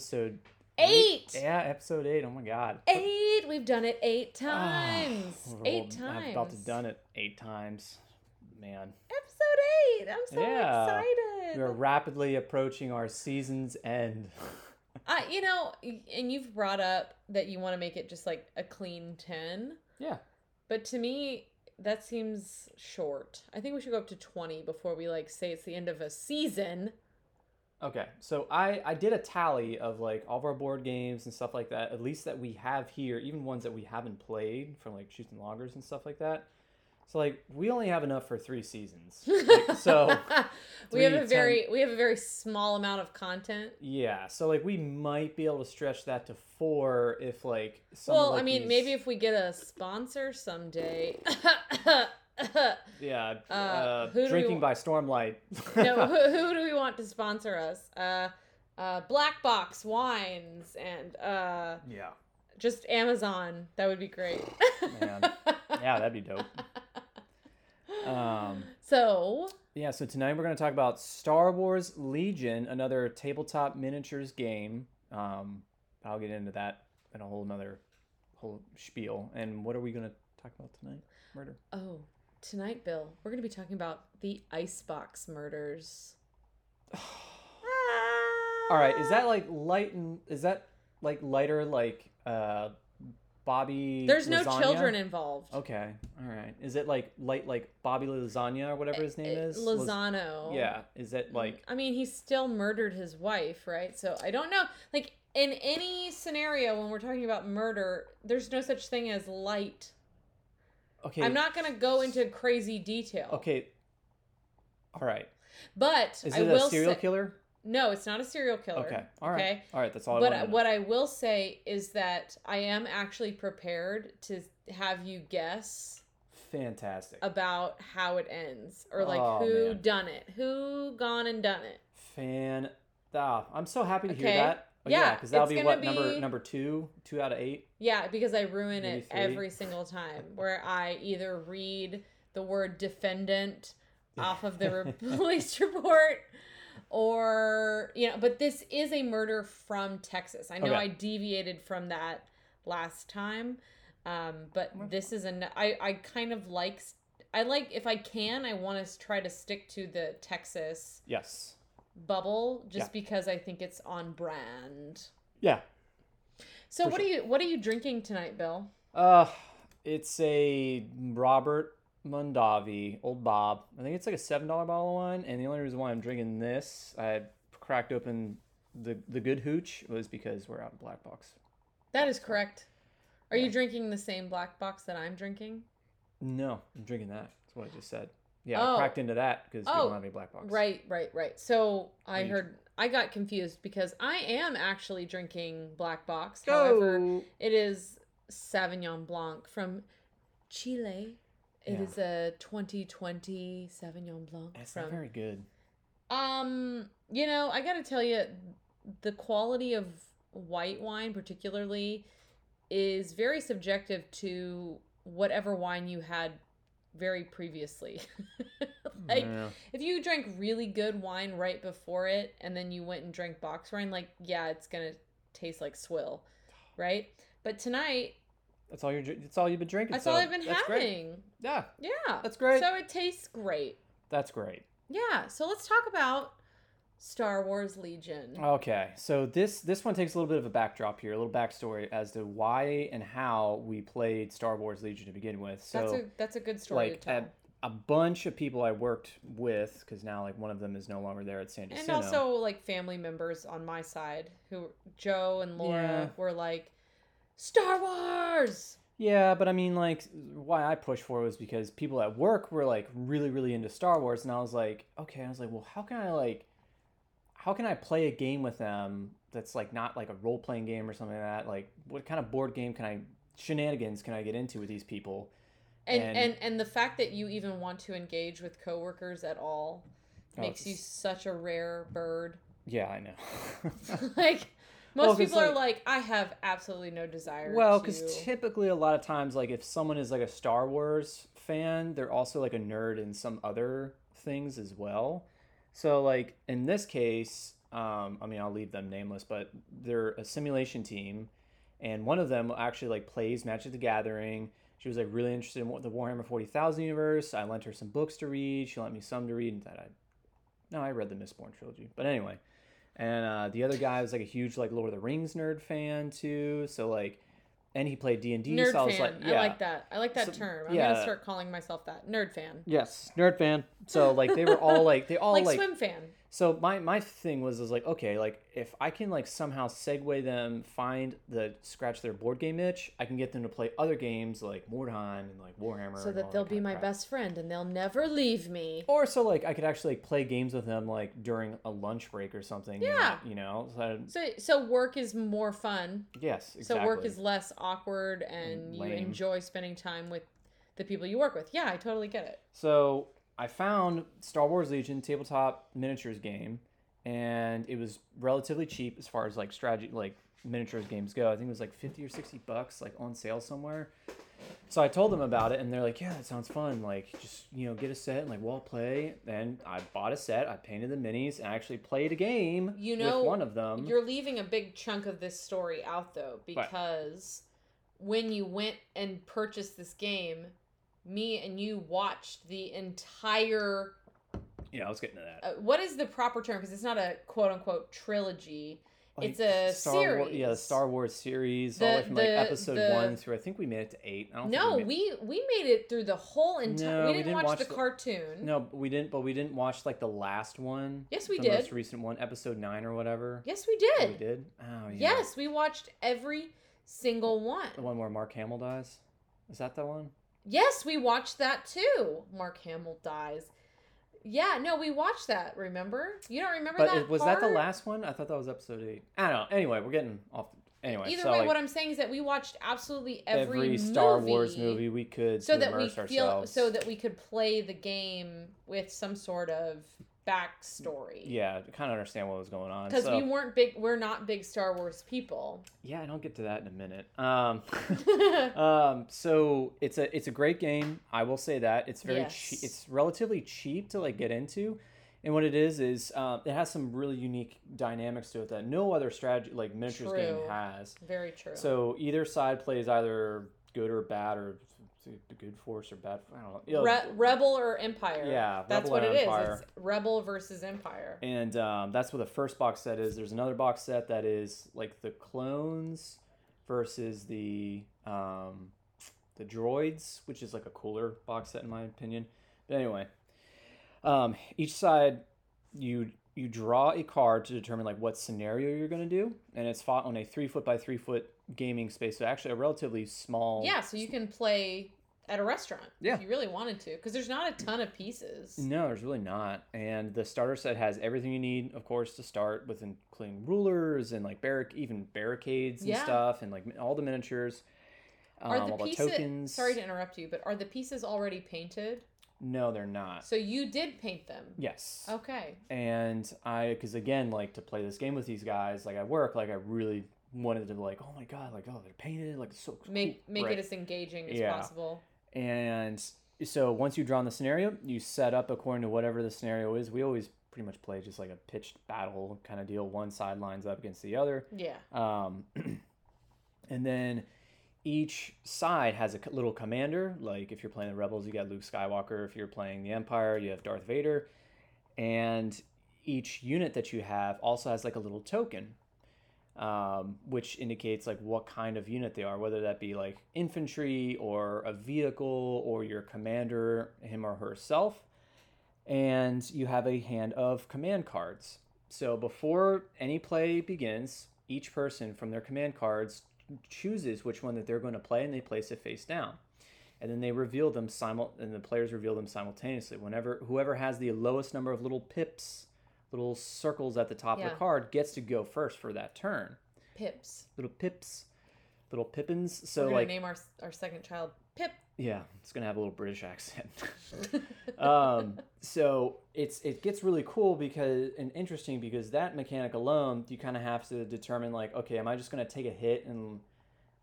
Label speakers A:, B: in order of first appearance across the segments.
A: episode
B: Eight.
A: Yeah, episode eight. Oh my god.
B: Eight. We've done it eight
A: Ah,
B: times.
A: we're-
B: eight times.
A: I've about to done it eight times. Man.
B: Episode eight. I'm so
A: Yeah.
B: excited.
A: We're rapidly approaching our season's end.
B: I, you know, and you've brought up that you want to make it just like a clean ten,
A: yeah.
B: but to me, that seems short. I think we should go up to twenty before we like say it's the end of a season.
A: Okay. So I I did a tally of like all of our board games and stuff like that, at least that we have here, even ones that we haven't played from like shoots and loggers and stuff like that. So like we only have enough for three seasons. Like, so
B: we have a very we have a very small amount of content.
A: Yeah, so like we might be able to stretch that to four if like. Some of,
B: well, I mean,
A: these-
B: maybe if we get a sponsor someday.
A: Yeah,
B: Uh,
A: uh, drinking by stormlight.
B: no, who, who do we want to sponsor us? Uh, uh, Black Box Wines and uh,
A: yeah,
B: just Amazon. That would be great.
A: Man. yeah, that'd be dope. Um,
B: so,
A: yeah, so tonight we're gonna talk about Star Wars Legion, another tabletop miniatures game. Um, I'll get into that in a whole another whole spiel. And what are we gonna talk about tonight? Murder.
B: oh, tonight, Bill, we're going to be talking about the Icebox murders.
A: All right, is that like light and is that like lighter like uh Bobby
B: There's no
A: lasagna?
B: children involved.
A: Okay. All right. Is it like light like Bobby Lasagna or whatever his name
B: Uh,
A: is? Las-
B: Lozano.
A: yeah. Is it like
B: I mean, he still murdered his wife, right? So I don't know. Like in any scenario when we're talking about murder, there's no such thing as light.
A: Okay?
B: I'm not going to go into crazy detail.
A: Okay. All right.
B: But
A: Is
B: I
A: it
B: will
A: a serial
B: say,
A: killer?
B: No, it's not a serial killer.
A: Okay. All right.
B: Okay.
A: All right. That's all I
B: But
A: want.
B: what I will say is that I am actually prepared to have you guess
A: Fantastic.
B: about how it ends or like
A: Oh,
B: who
A: man.
B: done it, who gone and done it.
A: Fan. Ah, I'm so happy to hear that. Oh,
B: Yeah,
A: because that'll be what number
B: be-
A: number two, two out of eight.
B: Yeah, because I ruin
A: Maybe
B: it
A: three.
B: every single time where I either read the word defendant off of the police report or you know but this is a murder from texas i know
A: Okay.
B: i deviated from that last time um but this is an i i kind of like i like if i can i want to try to stick to the texas
A: Yes.
B: Bubble just
A: Yeah.
B: because i think it's on brand
A: Yeah.
B: so what are you what are you drinking tonight bill
A: Uh, it's a Robert Mondavi, Old Bob. I think it's like a seven dollar bottle of wine, and the only reason why I'm drinking this, I cracked open the the good hooch was because we're out of black box.
B: that is correct are
A: Yeah.
B: you drinking the same black box that i'm drinking
A: No, I'm drinking that. That's what I just said. Yeah,
B: Oh.
A: I cracked into that because we
B: Oh,
A: don't have any black box.
B: Right, right, right. So I
A: Weed.
B: heard I got confused because I am actually drinking Black Box. However, it is Sauvignon Blanc from Chile. It
A: Yeah.
B: is a 2020 Sauvignon Blanc
A: It's
B: from
A: not very good.
B: um, you know, I got to tell you the quality of white wine particularly is very subjective to whatever wine you had very previously. Hmm, like
A: Yeah.
B: if you drank really good wine right before it and then you went and drank box wine, like, yeah, it's to taste like swill, right? But tonight,
A: that's all you're. That's all you've been drinking.
B: that's
A: so
B: all I've been
A: that's great.
B: having.
A: Yeah,
B: Yeah.
A: that's great.
B: So it tastes great.
A: that's great.
B: Yeah. So let's talk about Star Wars Legion.
A: Okay, so this this one takes a little bit of a backdrop here, a little backstory as to why and how we played Star Wars Legion to begin with. So
B: that's a that's a good story
A: like
B: to tell.
A: a, a bunch of people I worked with, because now like one of them is no longer there at San
B: Diego.
A: and
B: also like family members on my side who Joe and Laura
A: Yeah.
B: were like Star Wars.
A: Yeah, but I mean, like, why I pushed for it was because people at work were like really, really into Star Wars, and I was like, okay, I was like, well, how can I like, how can I play a game with them that's like not like a role playing game or something like that? Like, what kind of board game can I shenanigans can I get into with these people?
B: And,
A: And-
B: and and the fact that you even want to engage with coworkers at all
A: Oh,
B: makes you such a rare bird.
A: Yeah, I know.
B: like most
A: Well,
B: people are
A: like-
B: like, I have absolutely no desire.
A: Well,
B: to...
A: because typically a lot of times, like if someone is like a Star Wars fan, they're also like a nerd in some other things as well. So like in this case, Um, I mean, I'll leave them nameless, but they're a simulation team, and one of them actually like plays Magic the Gathering. She was like really interested in the Warhammer Forty Thousand universe. I lent her some books to read. She lent me some to read, and that I, no, I read the Mistborn trilogy. But anyway, and uh, the other guy was like a huge like Lord of the Rings nerd fan too. So like, and he played D and D.
B: Nerd
A: So I was
B: fan.
A: like,
B: I like that. I like that
A: So-
B: term. I'm
A: yeah.
B: gonna start calling myself that. Nerd fan.
A: yes, nerd fan. So like they were all like they all
B: like,
A: like
B: swim fan.
A: So my my thing was is like okay, like if I can like somehow segue them, find the scratch their board game itch, I can get them to play other games like Mordheim and like Warhammer.
B: So that they'll
A: kind
B: be my
A: crap.
B: best friend and they'll never leave me.
A: Or so like I could actually like play games with them like during a lunch break or something.
B: Yeah.
A: you know. So,
B: So so work is more fun.
A: yes, exactly.
B: So work is less awkward and you enjoy spending time with the people you work with. Yeah, I totally get it.
A: So I found Star Wars Legion tabletop miniatures game, and it was relatively cheap as far as like strategy, like miniatures games go. I think it was like fifty or sixty bucks, like on sale somewhere. So I told them about it, and they're like, "Yeah, that sounds fun. Like, just you know, get a set and like we'll play." And I bought a set. I painted the minis, and I actually played a game.
B: You know,
A: with one of them.
B: You're leaving a big chunk of this story out though because when you went and purchased this game, me and you watched the entire
A: Yeah, I was getting to that.
B: uh, what is the proper term because it's not a quote unquote trilogy.
A: Like,
B: it's a
A: Star War- yeah, the. Star Wars series, all
B: The-
A: the way from like episode
B: the-
A: one through I think we made it to eight. I don't think
B: No,
A: made-
B: we we made it through the whole entire.
A: No,
B: we
A: we
B: didn't,
A: didn't
B: watch,
A: watch
B: the,
A: the-
B: cartoon.
A: No, but we didn't. But we didn't watch like the last one.
B: Yes, we did.
A: the most recent one, episode nine or whatever.
B: Yes, we
A: Oh,
B: did.
A: we did. Oh yeah.
B: Yes, we watched every single one.
A: The one where Mark Hamill dies. Is that the one?
B: Yes, we watched that too. Mark Hamill dies. Yeah, no, we watched that. Remember? You don't remember
A: But
B: that?
A: it, was that the last one? I thought that was episode eight. I don't know. Anyway, we're getting off. Anyway,
B: Either
A: so
B: way,
A: like,
B: what I'm saying is that we watched absolutely every,
A: every,
B: movie
A: Star Wars movie we could
B: so
A: to
B: that we
A: immerse
B: feel
A: ourselves.
B: so that we could play the game with some sort of backstory.
A: yeah, to kind of understand what was going on.
B: Because
A: so,
B: we weren't big, we're not big Star Wars people.
A: yeah, I don't get to that in a minute. Um, um, so it's a it's a great game. I will say that it's very
B: Yes.
A: cheap. It's relatively cheap to like get into, and what it is is um, it has some really unique dynamics to it that no other strategy like miniatures game has.
B: Very true.
A: So either side plays either good or bad or good force or bad. I don't know. You know,
B: Re- Rebel or Empire?
A: Yeah,
B: that's
A: Rebel
B: what it is.
A: Empire.
B: It's Rebel versus Empire.
A: and um, that's what the first box set is. There's another box set that is like the clones versus the um, the droids, which is like a cooler box set in my opinion. But anyway, um, each side you you draw a card to determine like what scenario you're going to do, and it's fought on a three foot by three foot gaming space. So actually a relatively small.
B: Yeah, so you can play at a restaurant
A: Yeah.
B: if you really wanted to, because there's not a ton of pieces.
A: No, there's really not. And the starter set has everything you need, of course, to start with, including rulers and like barric, even barricades and
B: Yeah.
A: stuff, and like all the miniatures, um,
B: Are the
A: all the
B: pieces?
A: tokens.
B: Sorry to interrupt you, but are the pieces already painted?
A: No, they're not.
B: So you did paint them.
A: Yes.
B: Okay.
A: And I, because again, like to play this game with these guys, like at work, like I really wanted to be like, oh my god, like oh they're painted, like it's so cool.
B: Make make
A: Right.
B: it as engaging as
A: Yeah.
B: possible.
A: And so once you've drawn the scenario, you set up according to whatever the scenario is. We always pretty much play just like a pitched battle kind of deal. One side lines up against the other.
B: Yeah.
A: Um, and then each side has a little commander. Like if you're playing the Rebels, you got Luke Skywalker. If you're playing the Empire, you have Darth Vader. And each unit that you have also has like a little token, um, which indicates like what kind of unit they are, whether that be like infantry or a vehicle or your commander, him or herself. And you have a hand of command cards. So before any play begins, each person from their command cards chooses which one that they're going to play and they place it face down. And then they reveal them simul and the players reveal them simultaneously. Whenever whoever has the lowest number of little pips, little circles at the top of the card gets to go first for that turn.
B: Pips.
A: Little pips, little pippins. So like
B: name our our second child Pip.
A: yeah, it's gonna have a little British accent. um, so it's it gets really cool because and interesting because that mechanic alone, you kind of have to determine like, okay, am I just gonna take a hit and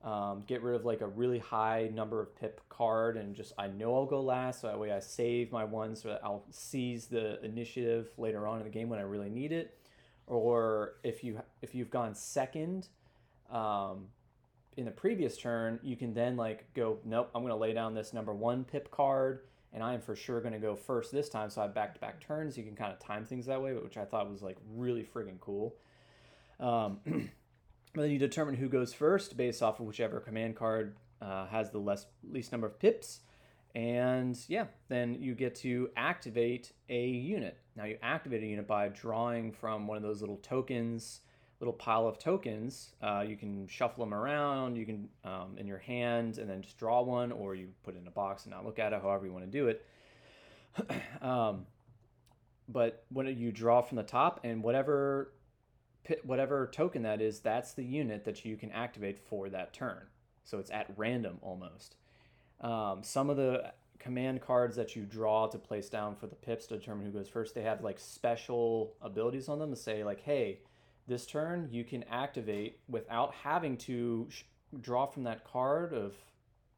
A: um, get rid of like a really high number of pip card and just I know I'll go last, so that way I save my one so that I'll seize the initiative later on in the game when I really need it, or if you if you've gone second um, in the previous turn, you can then like go, nope, I'm to lay down this number one pip card, and I am for sure to go first this time. So I have back to back turns. You can kind of time things that way, which I thought was like really friggin' cool. Um, then you determine who goes first based off of whichever command card uh, has the less least number of pips. And yeah, then you get to activate a unit. Now you activate a unit by drawing from one of those little tokens little pile of tokens. Uh, you can shuffle them around, you can um, in your hand, and then just draw one, or you put it in a box and not look at it, however you want to do it. um, but when you draw from the top, and whatever whatever token that is, that's the unit that you can activate for that turn. So it's at random almost. Um, some of the command cards that you draw to place down for the pips to determine who goes first, they have like special abilities on them to say like, hey, this turn you can activate without having to sh- draw from that card of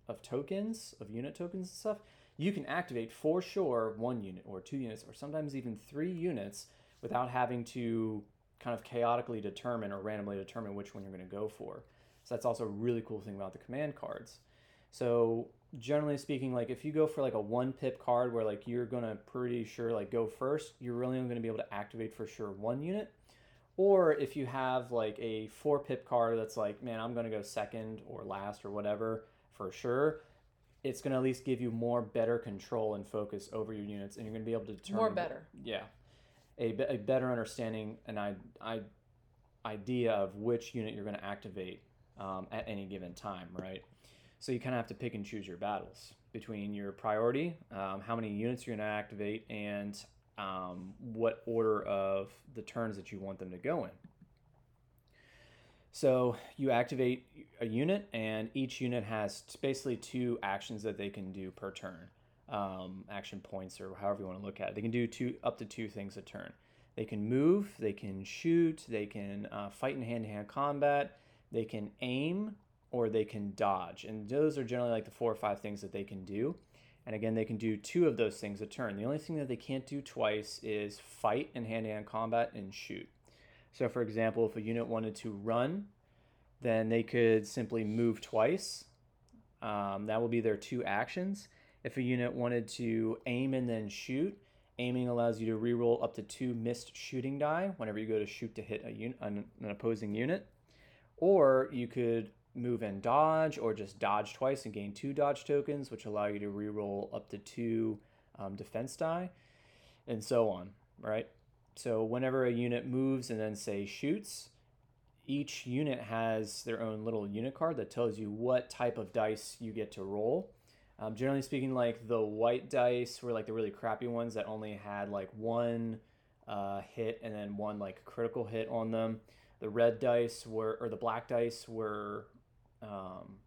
A: of tokens of unit tokens and stuff you can activate for sure one unit or two units or sometimes even three units without having to kind of chaotically determine or randomly determine which one you're going to go for. So that's also a really cool thing about the command cards. So generally speaking like if you go for like a one pip card where like you're going to pretty sure like go first you're really only going to be able to activate for sure one unit. Or if you have like a four pip card that's like, man, I'm going to go second or last or whatever for sure, it's going to at least give you more better control and focus over your units, and you're going to be able to determine
B: more better.
A: Yeah, a, a better understanding and I, I idea of which unit you're going to activate um, at any given time, right? So you kind of have to pick and choose your battles between your priority, um, how many units you're going to activate, and um, what order of the turns that you want them to go in. So you activate a unit, and each unit has basically two actions that they can do per turn. Um, action points, or however you want to look at it. They can do two up to two things a turn. They can move, they can shoot, they can uh, fight in hand-to-hand combat, they can aim, or they can dodge. And those are generally like the four or five things that they can do. And again, they can do two of those things a turn. The only thing that they can't do twice is fight in hand to hand combat and shoot. So, for example, if a unit wanted to run, then they could simply move twice. Um, that will be their two actions. If a unit wanted to aim and then shoot, aiming allows you to reroll up to two missed shooting die whenever you go to shoot to hit a un- an, an opposing unit. Or you could move and dodge, or just dodge twice and gain two dodge tokens, which allow you to reroll up to two um, defense die, and so on, right? So whenever a unit moves and then say shoots, each unit has their own little unit card that tells you what type of dice you get to roll. Um, generally speaking, like the white dice were like the really crappy ones that only had like one uh, hit and then one like critical hit on them. The red dice were, or the black dice were um,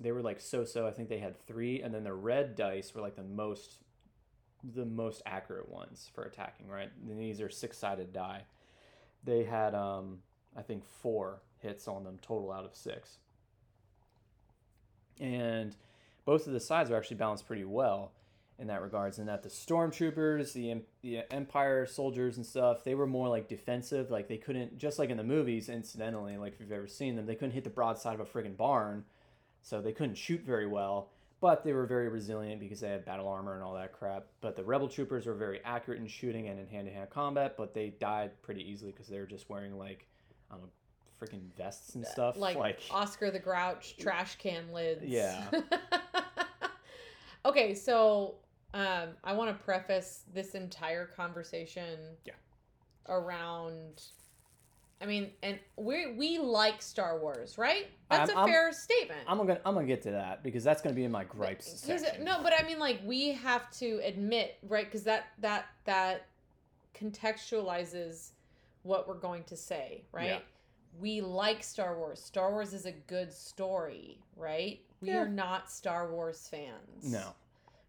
A: they were like so-so. I think they had three, and then the red dice were like the most the most accurate ones for attacking. Right, and these are six-sided die. They had um, I think four hits on them total out of six, and both of the sides are actually balanced pretty well in that regards and that the stormtroopers the, the empire soldiers and stuff they were more like defensive like they couldn't just like in the movies incidentally like if you've ever seen them they couldn't hit the broadside of a friggin' barn so they couldn't shoot very well but they were very resilient because they had battle armor and all that crap. But the rebel troopers were very accurate in shooting and in hand-to-hand combat but they died pretty easily because they were just wearing like um, I don't know, freaking vests and stuff
B: like, like oscar the grouch trash can lids.
A: Yeah
B: okay so um, I want to preface this entire conversation
A: yeah.
B: around I mean, and we we like Star Wars, right? That's
A: I'm,
B: a fair statement.
A: I'm gonna I'm gonna get to that because that's gonna be in my gripes section.
B: no, but I mean, like we have to admit, right? Because that that that contextualizes what we're going to say, right? Yeah. We like Star Wars. Star Wars is a good story, right? We yeah. are not Star Wars fans.
A: No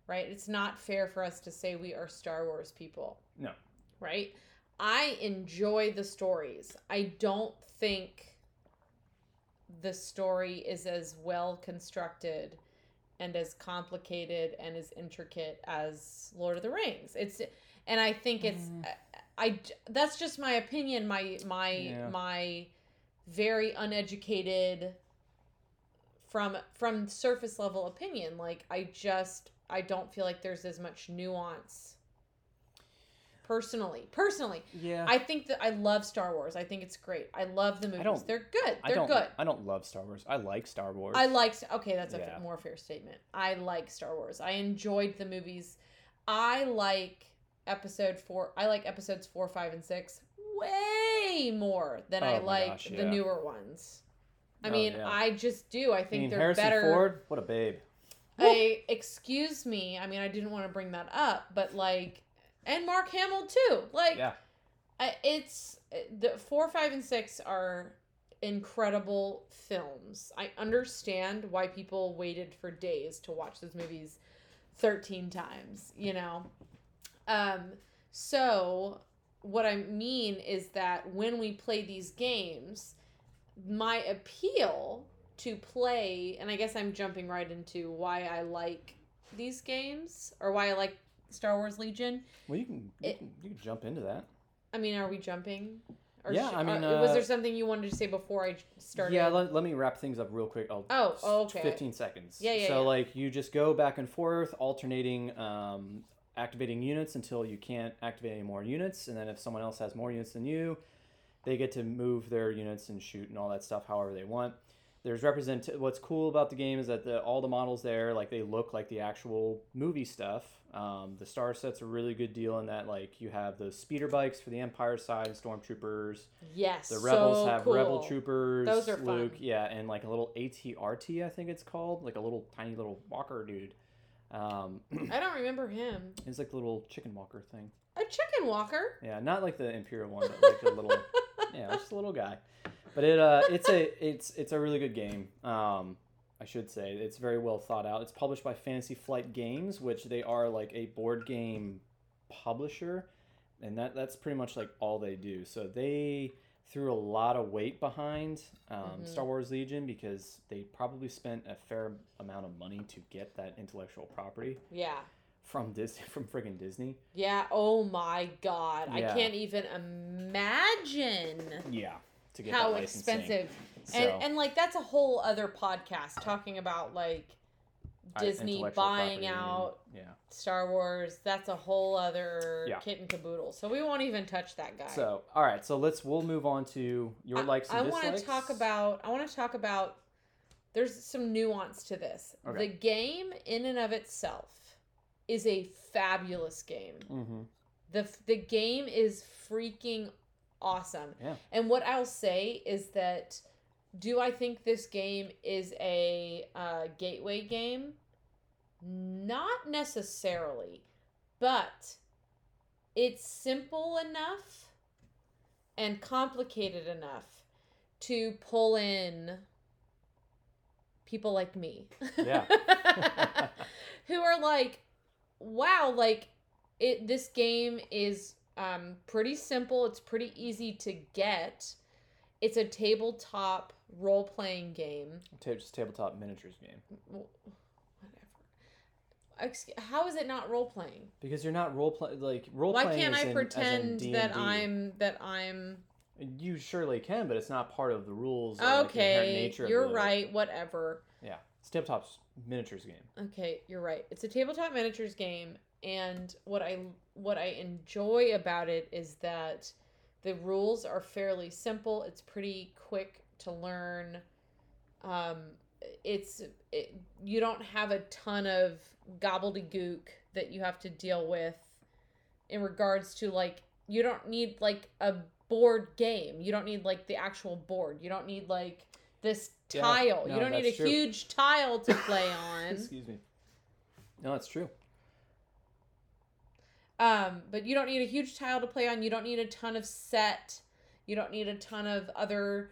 B: right? It's not fair for us to say we are Star Wars people.
A: No.
B: Right? I enjoy the stories. I don't think the story is as well constructed and as complicated and as intricate as Lord of the Rings. It's and I think it's mm. I that's just my opinion. My my
A: Yeah.
B: my very uneducated from from surface level opinion. Like I just I don't feel like there's as much nuance. Personally, personally,
A: Yeah.
B: I think that I love Star Wars. I think it's great. I love the movies. They're good.
A: I
B: They're
A: don't.
B: good.
A: I don't love Star Wars. I like Star Wars.
B: I like okay, that's a
A: Yeah.
B: f- more fair statement. I like Star Wars. I enjoyed the movies. I like episode 4. I like episodes 4, 5 and 6 way more than oh I
A: Oh my
B: like
A: gosh,
B: the newer ones. I
A: Oh,
B: mean,
A: yeah.
B: I just do. I
A: I
B: think
A: mean,
B: they're
A: Harrison
B: better.
A: Ford. What a babe.
B: I excuse me. I mean, I didn't want to bring that up, but like and Mark Hamill too. Like
A: Yeah.
B: I, it's the four, five, and six are incredible films. I understand why people waited for days to watch those movies thirteen times. You know, um. So what I mean is that when we play these games, my appeal to play, and I guess I'm jumping right into why I like these games or why I like Star Wars Legion.
A: Well, you can. You,
B: It-
A: can, you can jump into that.
B: I mean, are we jumping? Or
A: Yeah,
B: sh-
A: I mean,
B: uh, was
A: uh,
B: there something you wanted to say before I started?
A: Yeah, let, let me wrap things up real quick. I'll,
B: Oh, oh, okay.
A: 15 seconds.
B: Yeah, yeah,
A: So,
B: yeah.
A: like, you just go back and forth, alternating, um, activating units until you can't activate any more units. And then if someone else has more units than you, they get to move their units and shoot and all that stuff however they want. There's represent. What's cool about the game is that the, all the models there, like, they look like the actual movie stuff. Um, the star set's a really good deal in that, like, you have those speeder bikes for the Empire side, stormtroopers.
B: Yes.
A: The rebels
B: so
A: have
B: cool.
A: rebel troopers.
B: Those are
A: Luke,
B: fun.
A: yeah, and like a little ATRT, I think it's called, like a little tiny little walker dude. Um,
B: I don't remember him.
A: it's like the little chicken walker thing.
B: A chicken walker.
A: Yeah, not like the Imperial one, but like the little, yeah, just a little guy. But it, uh, it's a, it's, it's a really good game. Um, I should say it's very well thought out. It's published by Fantasy Flight Games, which they are like a board game publisher, and that that's pretty much like all they do. So they threw a lot of weight behind um,
B: Mhm.
A: Star Wars Legion because they probably spent a fair amount of money to get that intellectual property
B: Yeah.
A: From Disney, from friggin' Disney.
B: Yeah. Oh my God.
A: Yeah.
B: I can't even imagine
A: Yeah, to get
B: how expensive.
A: So,
B: And and like that's a whole other podcast talking about like Disney buying
A: property and-
B: out
A: yeah.
B: Star Wars. That's a whole other
A: Yeah.
B: kit and caboodle. So we won't even touch that guy.
A: So, all right, so let's we'll move on to your
B: I-
A: likes and
B: I want to talk about. I want to talk about. There's some nuance to this.
A: Okay.
B: The game, in and of itself, is a fabulous game.
A: Mm-hmm.
B: the The game is freaking awesome.
A: Yeah.
B: And what I'll say is that, do I think this game is a uh, gateway game? Not necessarily, but it's simple enough and complicated enough to pull in people like me.
A: Yeah.
B: Who are like, wow, like it this game is um pretty simple, it's pretty easy to get. It's a tabletop role-playing game.
A: Just tabletop miniatures game
B: Whatever. How is it not role-playing?
A: because you're not role play like role playing.
B: Why
A: can't
B: I
A: in-
B: pretend that I'm that I'm
A: You surely can, but it's not part of the rules. Or, like, inherent
B: okay?
A: nature
B: You're right. Whatever.
A: Yeah, it's tabletop miniatures game.
B: Okay, you're right. It's a tabletop miniatures game, and what I what I enjoy about it is that the rules are fairly simple. It's pretty quick to learn. Um, it's it, you don't have a ton of gobbledygook that you have to deal with in regards to like you don't need like a board game. You don't need like the actual board. You don't need like this
A: Yeah,
B: tile.
A: no,
B: you don't need a
A: true.
B: huge tile to play on.
A: Excuse me. No, that's true.
B: Um, but you don't need a huge tile to play on. You don't need a ton of set. You don't need a ton of other,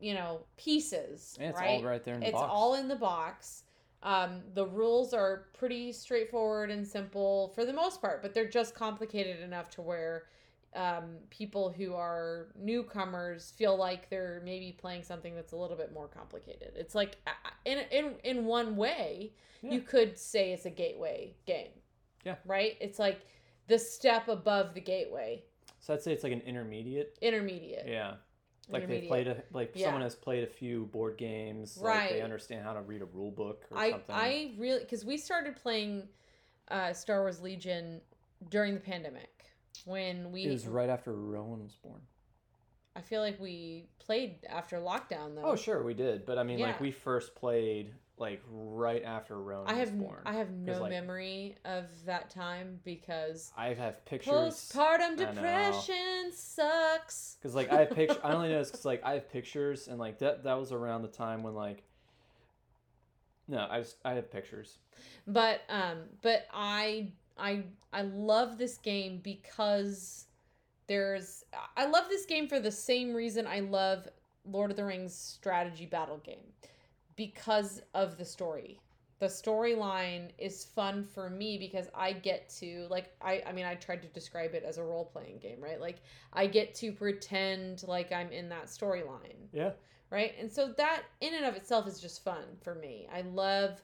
B: you know, pieces.
A: And it's
B: right?
A: all right there in the
B: it's
A: box.
B: all in the box. Um, the rules are pretty straightforward and simple for the most part, but they're just complicated enough to where um, people who are newcomers feel like they're maybe playing something that's a little bit more complicated. It's like in in in one way,
A: Yeah.
B: you could say it's a gateway game.
A: Yeah.
B: Right? It's like the step above the gateway.
A: So I'd say it's like an intermediate.
B: intermediate.
A: Yeah. Like they've played a like
B: Yeah.
A: someone has played a few board games. Like they understand how to read a rule book or
B: I
A: something.
B: I really because we started playing uh, Star Wars Legion during the pandemic when we.
A: it was right after Rowan was born.
B: I feel like we played after lockdown though.
A: Oh sure, we did. But I mean like we first played like right after Rowan
B: I
A: was
B: have
A: born.
B: I have no
A: like-
B: memory of that time because
A: I have pictures
B: postpartum depression sucks.
A: Because like I have pictures, I only know this because like I have pictures, and like that that was around the time when like. No, I just I have pictures.
B: but um but i i i love this game because there's i love this game for the same reason i love lord of the rings strategy battle game because of the story the storyline is fun for me because i get to like i i mean i tried to describe it as a role-playing game right like i get to pretend like i'm in that storyline
A: Yeah.
B: right? And so that in and of itself is just fun for me. I love,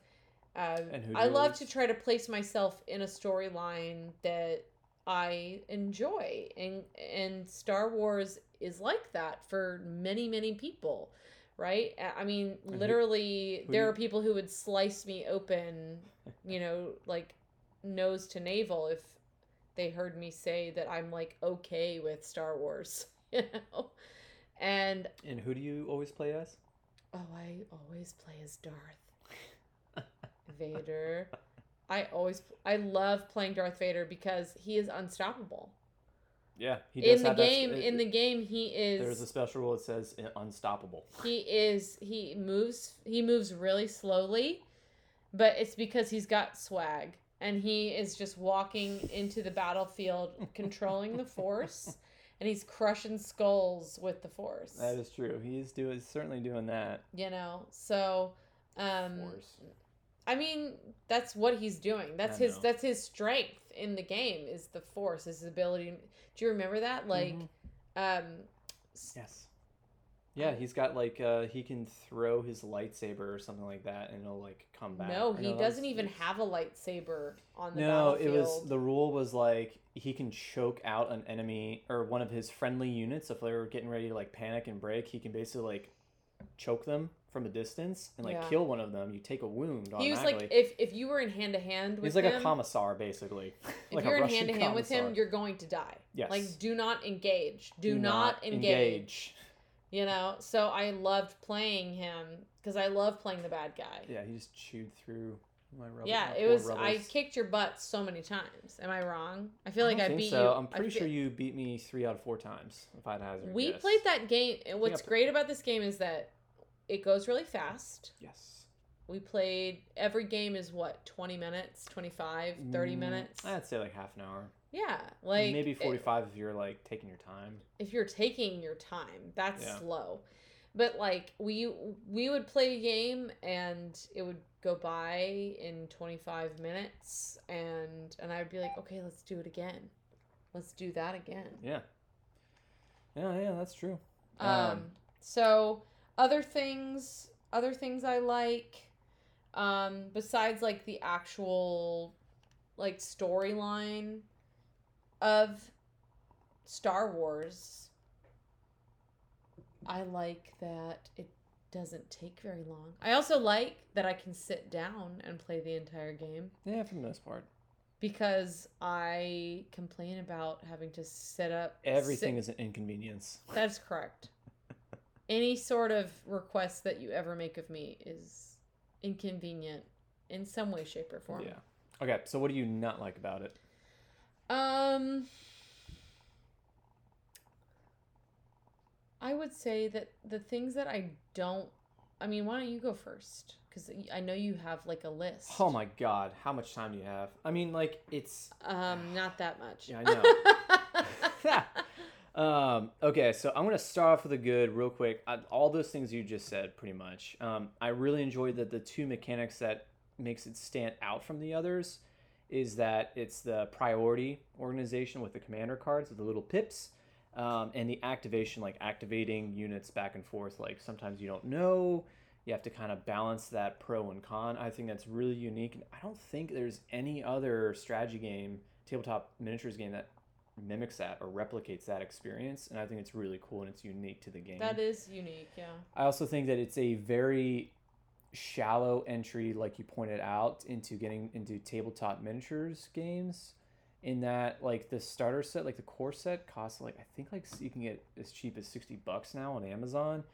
B: uh,
A: who
B: I love to try to place myself in a storyline that I enjoy, and and Star Wars is like that for many many people, right? I- mean,
A: who-
B: literally,
A: who
B: there
A: do
B: are people who would slice me open, you know, like nose to navel if they heard me say that I'm like okay with Star Wars, you know. And
A: And who do you always play as?
B: Oh, I always play as Darth Vader. I always I love playing Darth Vader because he is unstoppable.
A: Yeah, he does
B: in the
A: have that
B: game,
A: it-
B: in the game he is.
A: There's a special rule that says uh, unstoppable.
B: he is he moves he moves really slowly, but it's because he's got swag and he is just walking into the battlefield controlling the force and he's crushing skulls with the force.
A: That is true. He's doing certainly doing that.
B: you know. So um
A: Force.
B: I mean, that's what he's doing. That's his that's his strength in the game is the force, is his ability. Do you remember that? Like
A: Mhm.
B: um
A: Yes. Yeah, he's got like uh he can throw his lightsaber or something like that, and it'll like come back.
B: no, he doesn't even have a lightsaber on the
A: No, it was the rule was like he can choke out an enemy or one of his friendly units if they were getting ready to like panic and break. He can basically like choke them from a distance and like
B: Yeah.
A: kill one of them. You take a wound
B: he was
A: automatically.
B: like if if you were in hand to hand with
A: He's like
B: him,
A: a commissar basically.
B: if
A: like a
B: you're in
A: Russian
B: hand to hand with him,
A: commissar.
B: you're going to die.
A: Yes.
B: Like do not engage. Do, not, engage. You know. So I loved playing him because I love playing the bad guy.
A: Yeah, he just chewed through my rubber.
B: Yeah,
A: my
B: it
A: poor
B: was. I kicked your butt so many times. Am I wrong? I feel like
A: don't
B: I,
A: think
B: beat
A: so.
B: you.
A: I'm
B: I
A: pretty
B: fe-
A: sure you beat me three out of four times. If I'd hazard. a
B: We
A: guess.
B: played that game. And what's great about this game is that it goes really fast.
A: Yes.
B: We played every game is what 20 minutes, 25, 30
A: Mm,
B: minutes.
A: I'd say like half an hour.
B: yeah, like
A: maybe
B: it-
A: 45 if you're like taking your time.
B: if you're taking your time, that's
A: Yeah.
B: slow. But like we we would play a game and it would go by in 25 minutes and and I'd be like, "Okay, let's do it again. Let's do that again."
A: Yeah. Yeah, yeah, that's true.
B: Um, so other things, other things I like, um, besides like the actual like storyline of Star Wars, I like that it doesn't take very long. I also like that I can sit down and play the entire game
A: yeah, for the most part.
B: because I complain about having to set up.
A: Everything
B: sit-
A: is an inconvenience.
B: that's correct. Any sort of request that you ever make of me is inconvenient in some way, shape, or form.
A: Yeah. Okay, so what do you not like about it?
B: Um, I would say that the things that I don't. I mean, why don't you go first? Because I know you have like a list.
A: Oh my god, how much time do you have? I mean, like, it's.
B: Um, not that much.
A: Yeah, I know. um, okay, so I'm gonna start off with a good, real quick. I, all those things you just said, pretty much. Um, I really enjoyed that the two mechanics that makes it stand out from the others is that it's the priority organization with the commander cards with the little pips, um, and the activation, like activating units back and forth. Like sometimes you don't know. You have to kind of balance that pro and con. I think that's really unique. And I don't think there's any other strategy game, tabletop miniatures game that mimics that or replicates that experience, and I think it's really cool and it's unique to the game.
B: That is unique, yeah.
A: I also think that it's a very shallow entry, like you pointed out, into getting into tabletop miniatures games. In that, like the starter set, like the core set, costs like I think like you can get as cheap as sixty bucks now on Amazon,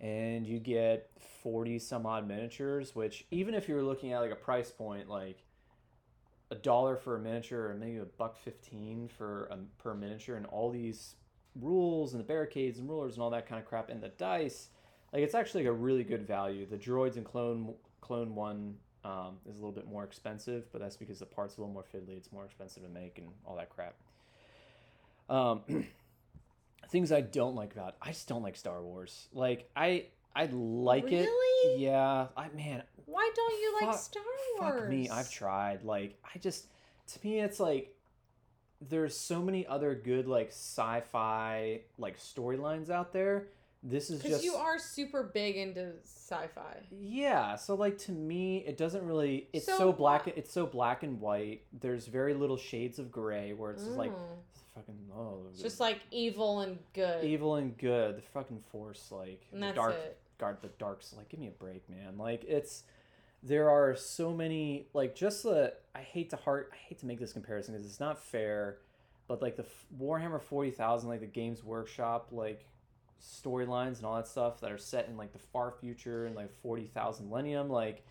A: and you get forty some odd miniatures. Which even if you're looking at like a price point, like a dollar for a miniature or maybe a buck fifteen for a per miniature, and all these rules and the barricades and rulers and all that kind of crap, and the dice like it's actually a really good value. The droids and clone clone one um, is a little bit more expensive, but that's because the parts are a little more fiddly. It's more expensive to make and all that crap. Um, things I don't like about it, I just don't like Star Wars. Like I I like it.
B: Really?
A: Yeah. I man,
B: Why don't you like Star Wars?
A: fuck me. I've tried. Like I just to me it's like there's so many other good like sci-fi like storylines out there. This is
B: Because
A: just
B: you are super big into sci-fi.
A: Yeah, so like to me, it doesn't really. It's so,
B: So
A: black. It's so black and white. There's very little shades of gray where it's just like
B: Mm.
A: Fucking oh,
B: It's just like evil and good.
A: evil and good. The fucking force, like
B: and
A: the
B: that's
A: dark
B: it.
A: guard. The dark's like, give me a break, man. Like it's there are so many like just the. I hate to heart. I hate to make this comparison because it's not fair, but like the Warhammer Forty Thousand, like the Games Workshop, like storylines and all that stuff that are set in like the far future and like 40,000 millennium like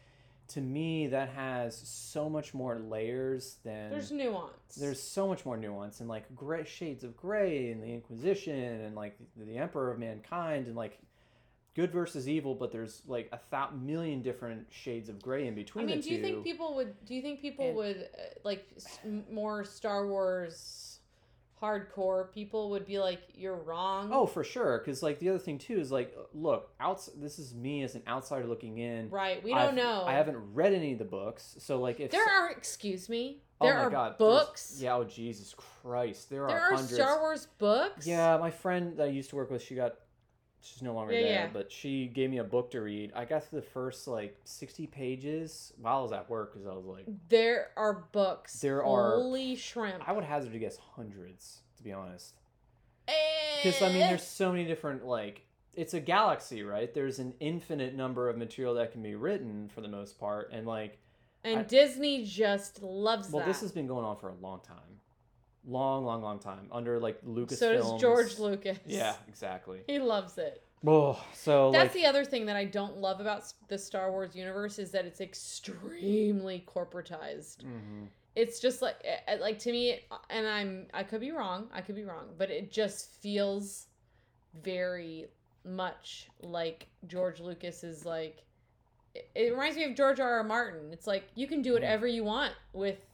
A: to me that has so much more layers than
B: There's nuance.
A: there's so much more nuance and like gray shades of gray and the inquisition and like the, the emperor of mankind and like good versus evil but there's like a thousand different shades of gray in between I
B: mean,
A: the
B: do
A: two
B: you think people would? Do you think people
A: And-
B: would uh, like more Star Wars hardcore people would be like, "You're wrong."
A: oh for sure because like the other thing too is like look outs this is me as an outsider looking in
B: right. We don't
A: I've-
B: know.
A: i haven't read any of the books so like if
B: There
A: so-
B: are. Excuse me.
A: Oh
B: There
A: my
B: are
A: God, there's-
B: books.
A: Yeah, oh Jesus Christ, there, are
B: There
A: are
B: are. Star Wars books.
A: Yeah, my friend that I used to work with, she got, she's no longer
B: Yeah,
A: there,
B: yeah.
A: but she gave me a book to read. I got through the first like sixty pages while I was at work because I was like,
B: There are books.
A: There are-
B: Holy shrimp.
A: I would hazard to guess hundreds to be honest, because I mean,
B: Eh.
A: there's so many different like. It's a galaxy, right? There's an infinite number of material that can be written for the most part, and like,
B: and
A: I-
B: Disney just loves
A: well,
B: that.
A: this has been going on for a long time, long, long, long time under like Lucas.
B: so does George Lucas.
A: Yeah, exactly.
B: He loves it.
A: Oh, so
B: That's
A: like,
B: the other thing that I don't love about the Star Wars universe is that it's extremely corporatized.
A: Mhm.
B: It's just like eh, eh, like to me and I'm I could be wrong. I could be wrong, but it just feels very much like George Lucas is like it, it reminds me of George R. R. Martin. It's like you can do whatever you want with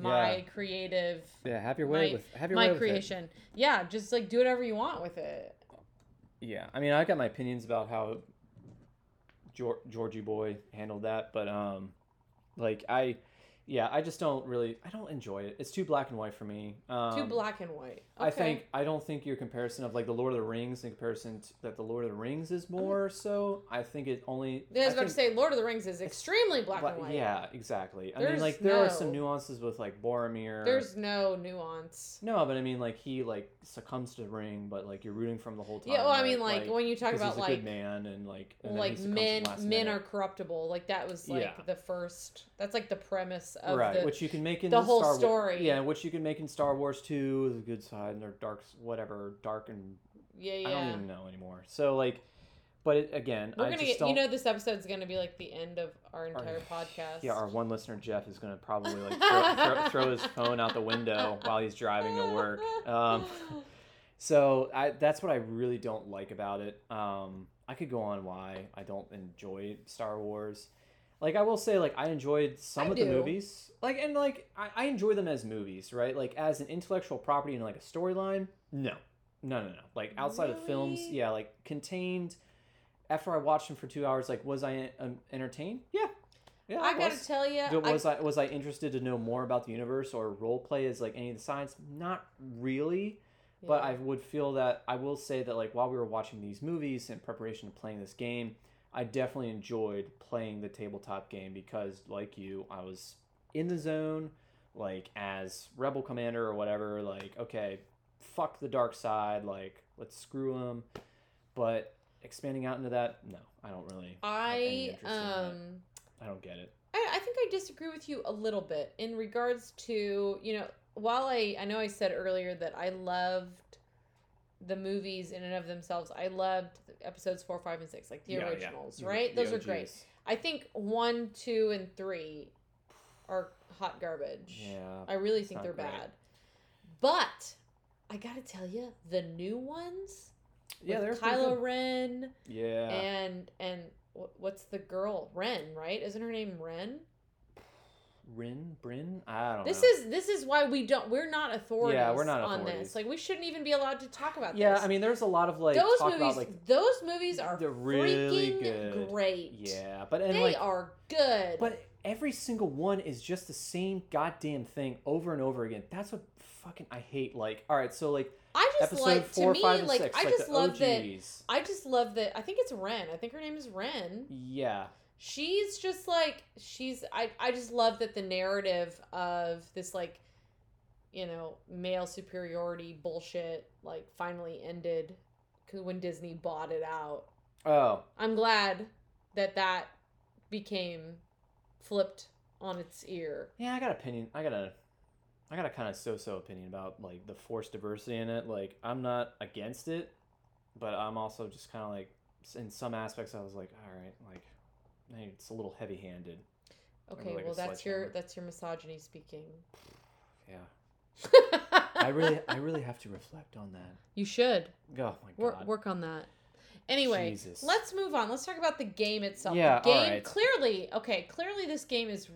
B: my
A: Yeah.
B: creative
A: Yeah, have your way
B: my-
A: with have your
B: my
A: way with it.
B: creation. Yeah, just like do whatever you want with it.
A: Yeah, I mean, I got my opinions about how Geor- Georgie boy handled that, but um, like I, yeah, I just don't really, I don't enjoy it. It's too black and white for me. Um,
B: Too black and white.
A: I think I don't think your comparison of like the Lord of the Rings in comparison to, that the Lord of the Rings is more so. I think it only.
B: I was about to say Lord of the Rings is extremely black and white.
A: Yeah, exactly. I mean, like there are some nuances with like Boromir.
B: There's no nuance.
A: no, but I mean, like he like succumbs to the ring, but like you're rooting for him the whole time.
B: Yeah, well, I mean, like, when you talk about
A: he's a
B: like
A: good man and like and
B: like
A: succumbs at the
B: men men
A: minute.
B: are corruptible. Like that was like
A: Yeah.
B: the first. That's like the premise of
A: right,
B: the.
A: which you can make in
B: the whole
A: Star
B: story.
A: yeah, which you can make in Star Wars too, the good side and their dark, whatever, dark and
B: yeah,
A: I don't even know anymore. So like, but it, again,
B: We're
A: I
B: gonna
A: just
B: get. You know, this episode's gonna be like the end of our entire podcast.
A: yeah, our one listener Jeff is gonna probably like throw, throw, throw his phone out the window while he's driving to work. Um, So I, that's what I really don't like about it. Um, I could go on why I don't enjoy Star Wars. Like I will say, like I enjoyed some
B: I
A: of the movies, like and like I, I enjoy them as movies, right? Like as an intellectual property and like a storyline, no, no, no, no. Like outside of films, yeah, like contained. After I watched them for two hours, like was I um, entertained? Yeah, yeah.
B: I gotta
A: was.
B: tell you,
A: Do- was I, was I interested to know more about the universe or role play as like any of the science? Not really, but I would feel that I will say that like while we were watching these movies in preparation of playing this game, I definitely enjoyed playing the tabletop game because like you, I was in the zone, like as rebel commander or whatever. Like okay, fuck the dark side, like let's screw them. But expanding out into that, no, I don't really.
B: I um
A: I don't get it.
B: I, I think I disagree with you a little bit in regards to, you know, while I I know I said earlier that I loved the movies in and of themselves. I loved episodes 4, 5 and 6, like the
A: Yeah, yeah.
B: originals,
A: The-
B: right? Those are great. I think 1, 2 and 3 are hot garbage.
A: Yeah.
B: I really think they're
A: great.
B: bad. But I got to tell you, the new ones
A: Yeah, they're
B: Kylo. Ren
A: Yeah.
B: and and what's the girl Ren, right? Isn't her name Ren?
A: Rin, Bryn, I don't
B: This
A: know.
B: is this is why we don't we're not authorities
A: Yeah, we're not
B: on
A: authorities.
B: this. Like we shouldn't even be allowed to talk about this.
A: Yeah,
B: this.
A: I mean, there's a lot of like
B: those
A: talk
B: movies
A: about like
B: those movies are
A: they're really
B: freaking
A: good.
B: great.
A: yeah, but and
B: they
A: like
B: are good.
A: But every single one is just the same goddamn thing over and over again. That's what fucking I hate. Like, all right, so like
B: I just
A: episode
B: like
A: four,
B: to me
A: five,
B: like
A: six,
B: I
A: like
B: just love that I just love that I think it's Ren. I think her name is Ren.
A: Yeah,
B: she's just like she's I, I just love that the narrative of this like you know male superiority bullshit like finally ended when disney bought it out
A: Oh,
B: i'm glad that that became flipped on its ear
A: yeah. I got opinion. I got a, I got a kind of so-so opinion about like the forced diversity in it. Like, I'm not against it, but I'm also just kind of like, in some aspects, I was like, all right, like, it's a little heavy-handed.
B: okay
A: like
B: well that's your that's your misogyny speaking
A: Yeah, I really, I really have to reflect on that.
B: you should
A: Oh my
B: work,
A: god.
B: work on that anyway
A: Jesus.
B: let's move on let's talk about the game itself
A: Yeah,
B: the game clearly okay clearly this game is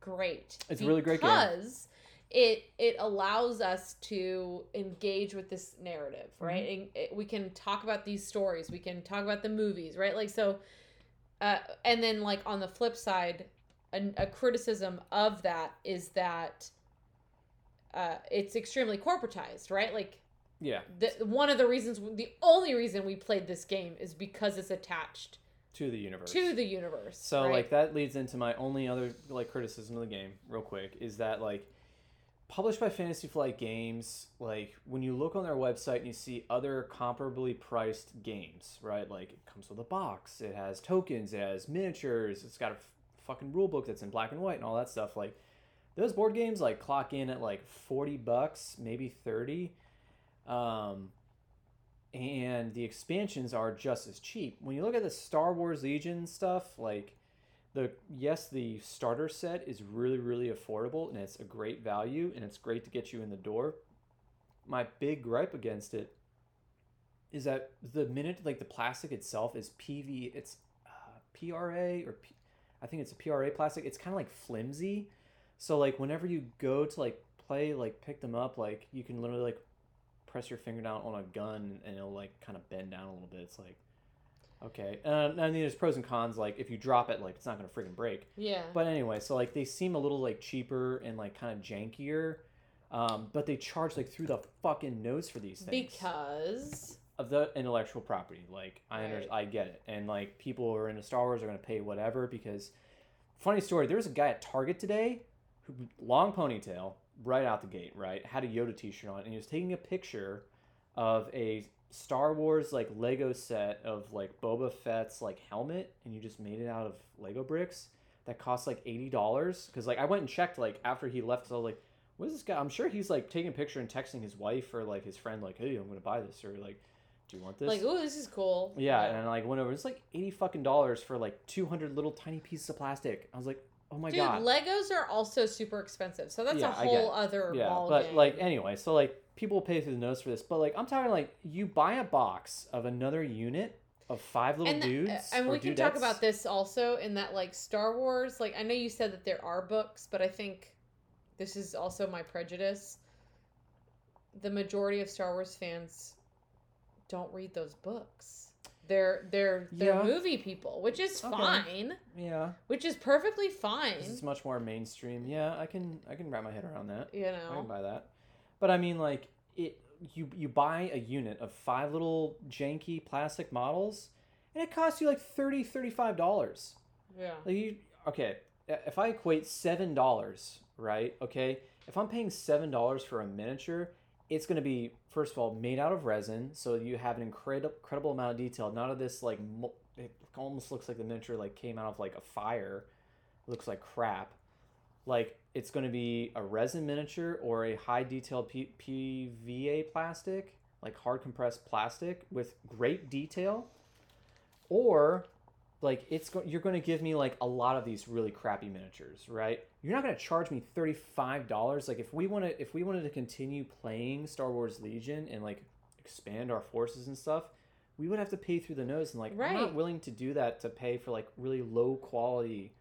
B: great
A: It's a really great game.
B: because it it allows us to engage with this narrative
A: Mm-hmm.
B: right and it, we can talk about these stories we can talk about the movies right like so uh, and then like on the flip side a, a criticism of that is that uh, it's extremely corporatized right like
A: Yeah,
B: the, one of the reasons the only reason we played this game is because it's attached
A: to the universe.
B: to the universe
A: So
B: right?
A: like that leads into my only other like criticism of the game, real quick, is that like published by Fantasy Flight Games, like when you look on their website and you see other comparably priced games, right? Like it comes with a box, it has tokens, it has miniatures, it's got a f- fucking rule book that's in black and white and all that stuff. Like those board games like clock in at like 40 bucks, maybe 30. Um and the expansions are just as cheap. When you look at the Star Wars Legion stuff, like the yes, the starter set is really really affordable and it's a great value and it's great to get you in the door. My big gripe against it is that the minute like the plastic itself is PV, it's uh, PRA or P, I think it's a PRA plastic. It's kind of like flimsy, so like whenever you go to like play like pick them up, like you can literally like press your finger down on a gun and it'll like kind of bend down a little bit. It's like okay. Uh, I mean, there's pros and cons. Like if you drop it, like it's not gonna freaking break.
B: yeah
A: But anyway, so like they seem a little like cheaper and like kind of jankier. Um, but they charge like through the fucking nose for these things
B: because
A: of the intellectual property. Like I under,
B: Right.
A: I get it, and like people who are into Star Wars are gonna pay whatever because. Funny story. There was a guy at Target today, who long ponytail, right out the gate, right, had a Yoda T-shirt on, and he was taking a picture of a Star Wars like Lego set of like Boba Fett's like helmet, and you just made it out of Lego bricks. That cost like eighty dollars. Because like I went and checked like after he left, so I was like, "What is this guy?" I'm sure he's like taking a picture and texting his wife or like his friend, like, "Hey, I'm gonna buy this," or like, "Do you want this?"
B: like oh this is cool
A: Yeah, and I like went over. It's like eighty fucking dollars for like two hundred little tiny pieces of plastic. I was like, oh my
B: Dude,
A: god.
B: Legos are also super expensive, so that's
A: Yeah,
B: a whole other
A: yeah,
B: ball
A: but
B: game.
A: like anyway, so like people pay through the nose for this, but like I'm talking like you buy a box of another unit of five little
B: and th-
A: dudes,
B: and we can talk about this also in that like Star Wars. Like I know you said that there are books, but I think this is also my prejudice. The majority of Star Wars fans don't read those books. They're they're they're
A: Yeah.
B: movie people, which is
A: Okay.
B: fine,
A: Yeah,
B: which is perfectly fine.
A: this is much more mainstream. Yeah, I can I can wrap my head around that.
B: you know.
A: I can buy that. But I mean, like it, you you buy a unit of five little janky plastic models, and it costs you like 30 35 dollars.
B: yeah.
A: Like you, okay, if I equate seven dollars, right? Okay, if I'm paying seven dollars for a miniature, it's going to be first of all made out of resin, so you have an incredible incredible amount of detail. None of this like mo- it almost looks like the miniature like came out of like a fire. It looks like crap. Like it's going to be a resin miniature or a high detailed P- PVA plastic, like hard compressed plastic with great detail, or like it's go- you're going to give me like a lot of these really crappy miniatures, right? You're not going to charge me thirty five dollars. Like if we want to, if we wanted to continue playing Star Wars Legion and like expand our forces and stuff, we would have to pay through the nose. And like I'm not willing to do that to pay for like really low quality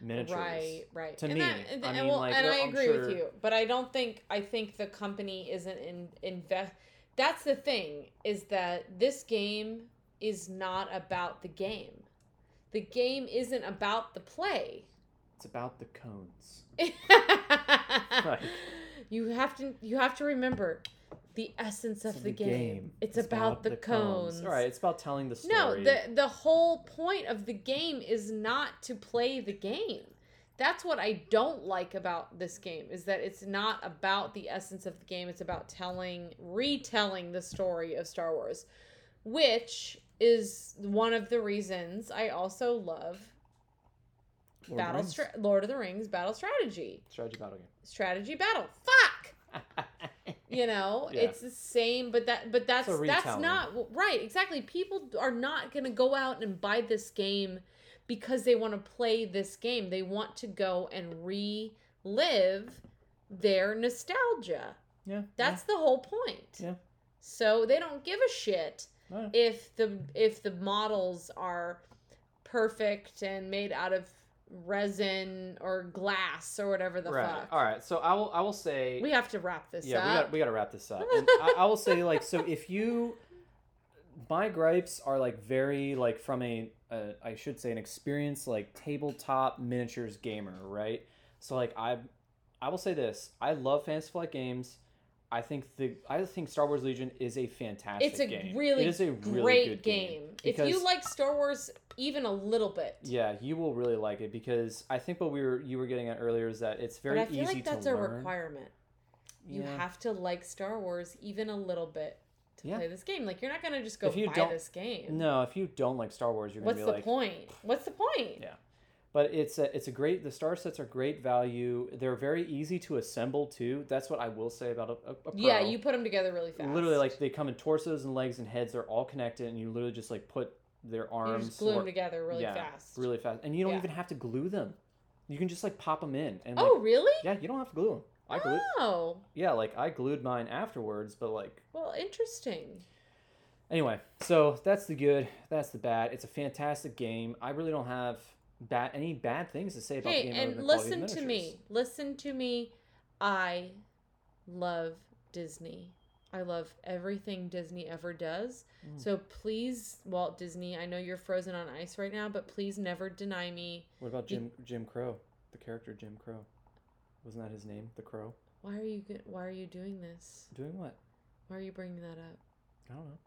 A: miniatures.
B: Right, right.
A: To
B: and
A: me,
B: That, and,
A: I
B: and
A: mean,
B: well,
A: like,
B: and I agree with you, but I don't think I think the company isn't in invest. That's the thing is that this game is not about the game. The game isn't about the play.
A: It's about the cones. right.
B: You have to you have to remember the essence of the,
A: the
B: game. It's, about, the, cones.
A: All right, it's about telling the story.
B: No, the the whole point of the game is not to play the game. That's what I don't like about this game is that it's not about the essence of the game. It's about telling, retelling the story of Star Wars, which is one of the reasons I also love
A: Lord
B: Battle Stra- Lord of the Rings Battle Strategy.
A: strategy battle game.
B: Strategy battle. Fuck. You know,
A: Yeah.
B: it's the same, but that but that's that's not right. Exactly. People are not going to go out and buy this game because they want to play this game. They want to go and relive their nostalgia.
A: yeah,
B: That's the whole point.
A: Yeah.
B: So they don't give a shit
A: yeah.
B: If the if the models are perfect and made out of resin or glass or whatever the
A: right.
B: fuck.
A: All right. So I will. I will say.
B: We have to wrap this
A: yeah,
B: up.
A: we got we got to wrap this up. And I, I will say like so if you, my gripes are like very like from a, a I should say an experienced like tabletop miniatures gamer, right? So like I, I will say this: I love Fantasy Flight games. I think the I think Star Wars Legion is a fantastic
B: it's a
A: game.
B: really
A: it is a really
B: great
A: good
B: game. if you like Star Wars even a little bit,
A: Yeah, you will really like it because I think what we were you were getting at earlier is that it's very
B: but I feel
A: easy
B: like that's a
A: learn.
B: requirement. You
A: Yeah.
B: have to like Star Wars even a little bit to
A: Yeah.
B: play this game. Like you're not gonna just go buy this game.
A: No, if you don't like Star Wars, you're gonna
B: What's
A: be
B: the
A: like,
B: point? What's the point?
A: Yeah. But it's a it's a great. The star sets are great value. They're very easy to assemble too. That's what I will say about a, a.
B: Yeah, you put them together really fast.
A: literally like they come in torsos and legs and heads. They're all connected, and you literally just like put their
B: you
A: arms
B: just glue
A: or-
B: them together really
A: yeah,
B: fast.
A: really fast, and you don't
B: Yeah.
A: even have to glue them. You can just like pop them in, and oh, like,
B: oh, really?
A: yeah, you don't have to glue them. I glued,
B: Oh,
A: yeah, like I glued mine afterwards, but like
B: well, interesting.
A: Anyway, so that's the good, that's the bad. It's a fantastic game. I really don't have bad any bad things to say about the
B: Hey,
A: game. other
B: and
A: than the quality of
B: listen to me. Listen to me. I love Disney. I love everything Disney ever does.
A: Mm.
B: So please, Walt Disney, I know you're frozen on ice right now, but please never deny me.
A: What about Jim Jim Crow? The character Jim Crow. Wasn't that his name? The Crow.
B: Why are you why are you doing this?
A: Doing what?
B: Why are you bringing that up?
A: I don't know.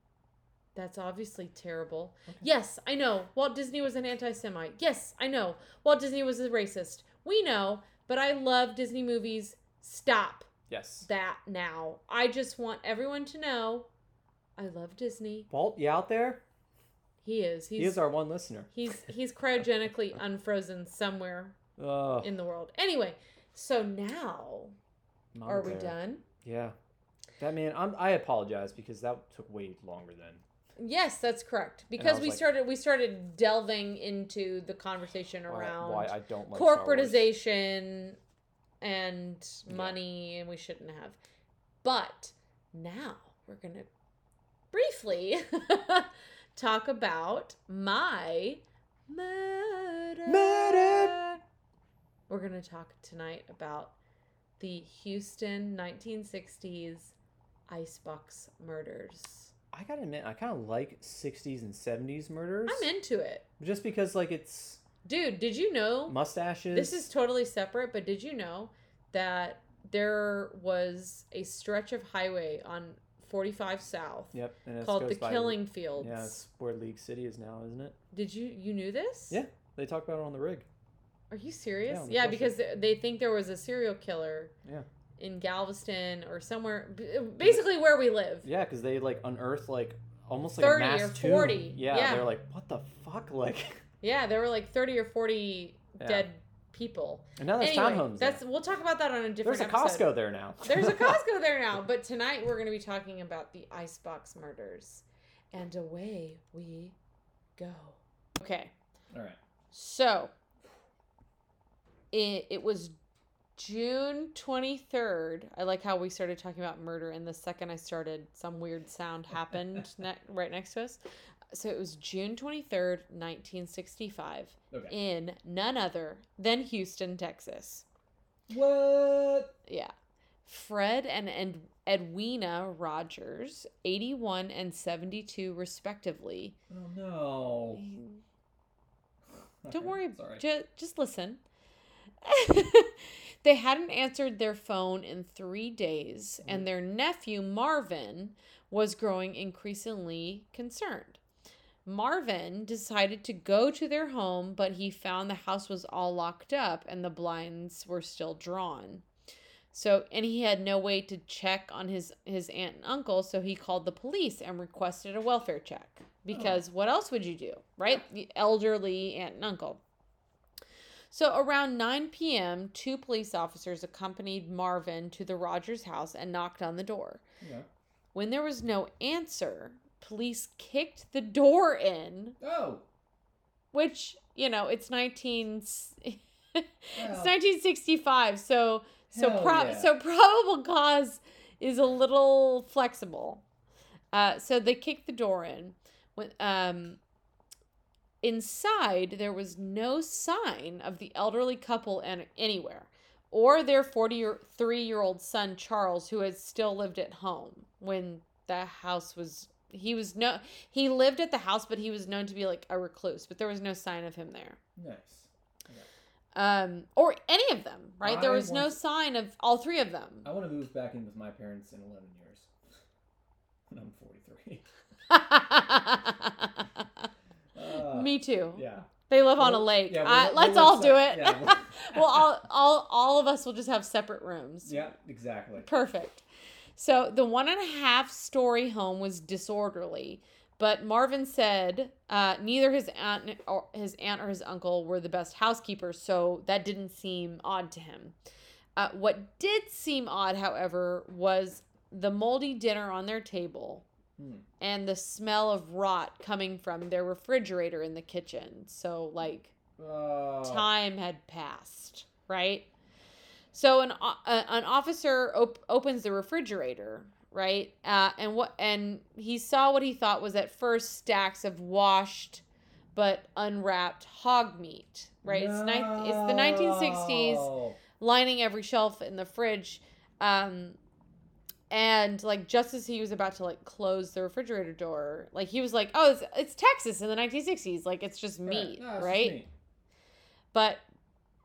B: That's obviously terrible.
A: Okay.
B: Yes, I know. Walt Disney was an anti Semite. Yes, I know. Walt Disney was a racist. We know, but I love Disney movies. Stop
A: Yes.
B: that now. I just want everyone to know I love Disney.
A: Walt, you out there?
B: He is. He's
A: he is our one listener.
B: he's he's cryogenically unfrozen somewhere in the world. Anyway, so now are we done?
A: Yeah. That man, I'm, I apologize because that took way longer than.
B: Yes, that's correct. Because we
A: like-
B: started we started delving into the conversation around
A: why I don't like
B: corporatization and
A: Yeah.
B: money and we shouldn't have but now we're gonna briefly talk about my murder.
A: Murder!
B: we're gonna talk tonight about the houston 1960s icebox murders
A: I gotta admit, I kind of like 60s and 70s murders.
B: i'm into it
A: Just because, like, it's
B: dude did you know
A: mustaches.
B: This is totally separate, but did you know that there was a stretch of highway on 45 South
A: Yep,
B: called the Killing Fields?
A: Yeah, it's where League City is now, isn't it?
B: Did you you knew this?
A: Yeah. They talk about it on the rig.
B: Are you serious?
A: Yeah,
B: Yeah, because they think there was a serial killer
A: Yeah.
B: In Galveston or somewhere, basically where we live.
A: Yeah, because they like unearthed like almost like
B: 30
A: a mass
B: or
A: tomb.
B: 40,
A: Yeah,
B: yeah.
A: they're like, what the fuck, like.
B: Yeah, there were like thirty or forty
A: Yeah.
B: dead people.
A: And now there's
B: anyway,
A: townhomes. there.
B: that's we'll talk about that on a different.
A: There's a
B: episode.
A: Costco there now.
B: There's a Costco there now, but tonight we're going to be talking about the icebox murders, and away we go. Okay,
A: All right.
B: so it it was June twenty third. I like how we started talking about murder, and the second I started, some weird sound happened ne- right next to us. So it was June twenty third, nineteen sixty five,
A: Okay.
B: in none other than Houston, Texas.
A: What?
B: Yeah. Fred and, and Edwina Rogers, 81 and 72 respectively.
A: Oh no.
B: Don't worry,
A: Sorry.
B: ju- just listen. they hadn't answered their phone in three days, and mm. their nephew Marvin was growing increasingly concerned. Marvin decided to go to their home, but he found the house was all locked up and the blinds were still drawn. So, and he had no way to check on his his aunt and uncle, so he called the police and requested a welfare check. Oh. Because what else would you do, right? The elderly aunt and uncle. So around 9 p.m., two police officers accompanied Marvin to the Rogers house and knocked on the door.
A: Yeah.
B: When there was no answer, police kicked the door in,
A: Oh.
B: which, you know, it's 19 it's 1965, so so pro-
A: yeah.
B: so probable cause is a little flexible. Uh, so they kicked the door in. When um, inside there was no sign of the elderly couple an- anywhere, or their forty-three-year-old son Charles, who had still lived at home when the house was. He was no. He lived at the house, but he was known to be like a recluse. But there was no sign of him there
A: nice.
B: um, or any of them, right? there
A: I
B: was no sign of all three of them.
A: I want to move back in with my parents in 11 years. When I'm 43. Uh,
B: Me too.
A: Yeah.
B: They live on a lake.
A: yeah,
B: I-
A: we'll-
B: let's
A: we'll
B: all do it.
A: yeah, we'll-
B: well, all, all all of us will just have separate rooms.
A: Yeah, exactly.
B: Perfect. So the one and a half story home was disorderly, but Marvin said uh, neither his aunt or his aunt or his uncle were the best housekeepers, so that didn't seem odd to him. Uh, what did seem odd, however, was the moldy dinner on their table
A: Hmm.
B: and the smell of rot coming from their refrigerator in the kitchen. So like
A: Uh,
B: time had passed, right? So an a- an officer op- opens the refrigerator, right? Uh, and what and he saw what he thought was at first stacks of washed but unwrapped hog meat, right? It's ni- it's the 1960s
A: No.
B: lining every shelf in the fridge. Um, and like just as he was about to like close the refrigerator door, like he was like, "Oh, it's, it's Texas in the 1960s. Like it's just meat,
A: No, it's just
B: right?"
A: meat.
B: But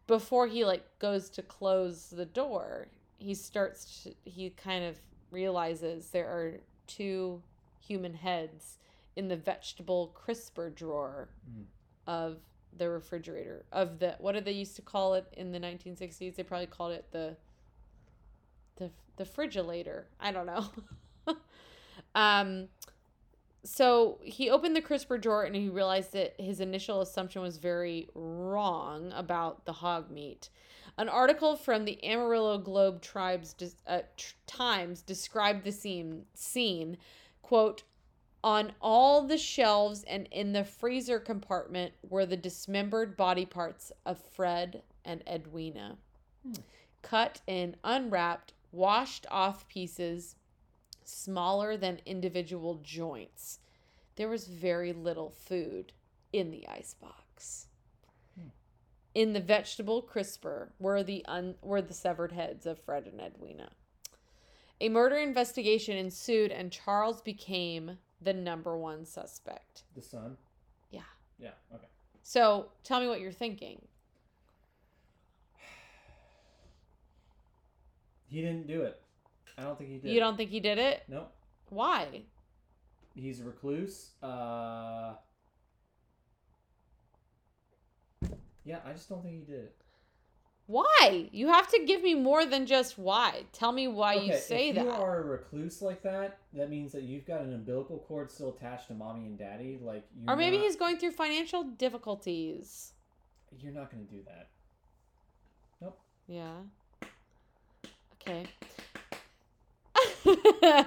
B: before he like goes to close the door, he starts to, he kind of realizes there are two human heads in the vegetable crisper drawer
A: Mm.
B: of the refrigerator of the what did they used to call it in the 1960s? They probably called it the the the frigilator. I don't know. um so he opened the crisper drawer and he realized that his initial assumption was very wrong about the hog meat. An article from the Amarillo Globe Tribes uh, Times described the scene. Scene, quote, on all the shelves and in the freezer compartment were the dismembered body parts of Fred and Edwina,
A: Hmm.
B: cut and unwrapped, washed off pieces smaller than individual joints. There was very little food in the icebox.
A: Hmm.
B: In the vegetable crisper were the un- were the severed heads of Fred and Edwina. A murder investigation ensued and Charles became the number one suspect.
A: The son?
B: Yeah.
A: Yeah. Okay.
B: So, tell me what you're thinking.
A: He didn't do it. I don't think he did.
B: You don't think he did it?
A: Nope.
B: Why?
A: He's a recluse. Uh. Yeah, I just don't think he did it.
B: Why? You have to give me more than just why. Tell me why you
A: Okay,
B: say
A: if
B: that.
A: you are a recluse like that, that means that you've got an umbilical cord still attached to mommy and daddy. Like,
B: or maybe
A: not,
B: he's going through financial difficulties.
A: You're not going to do that. Nope.
B: Yeah. Okay.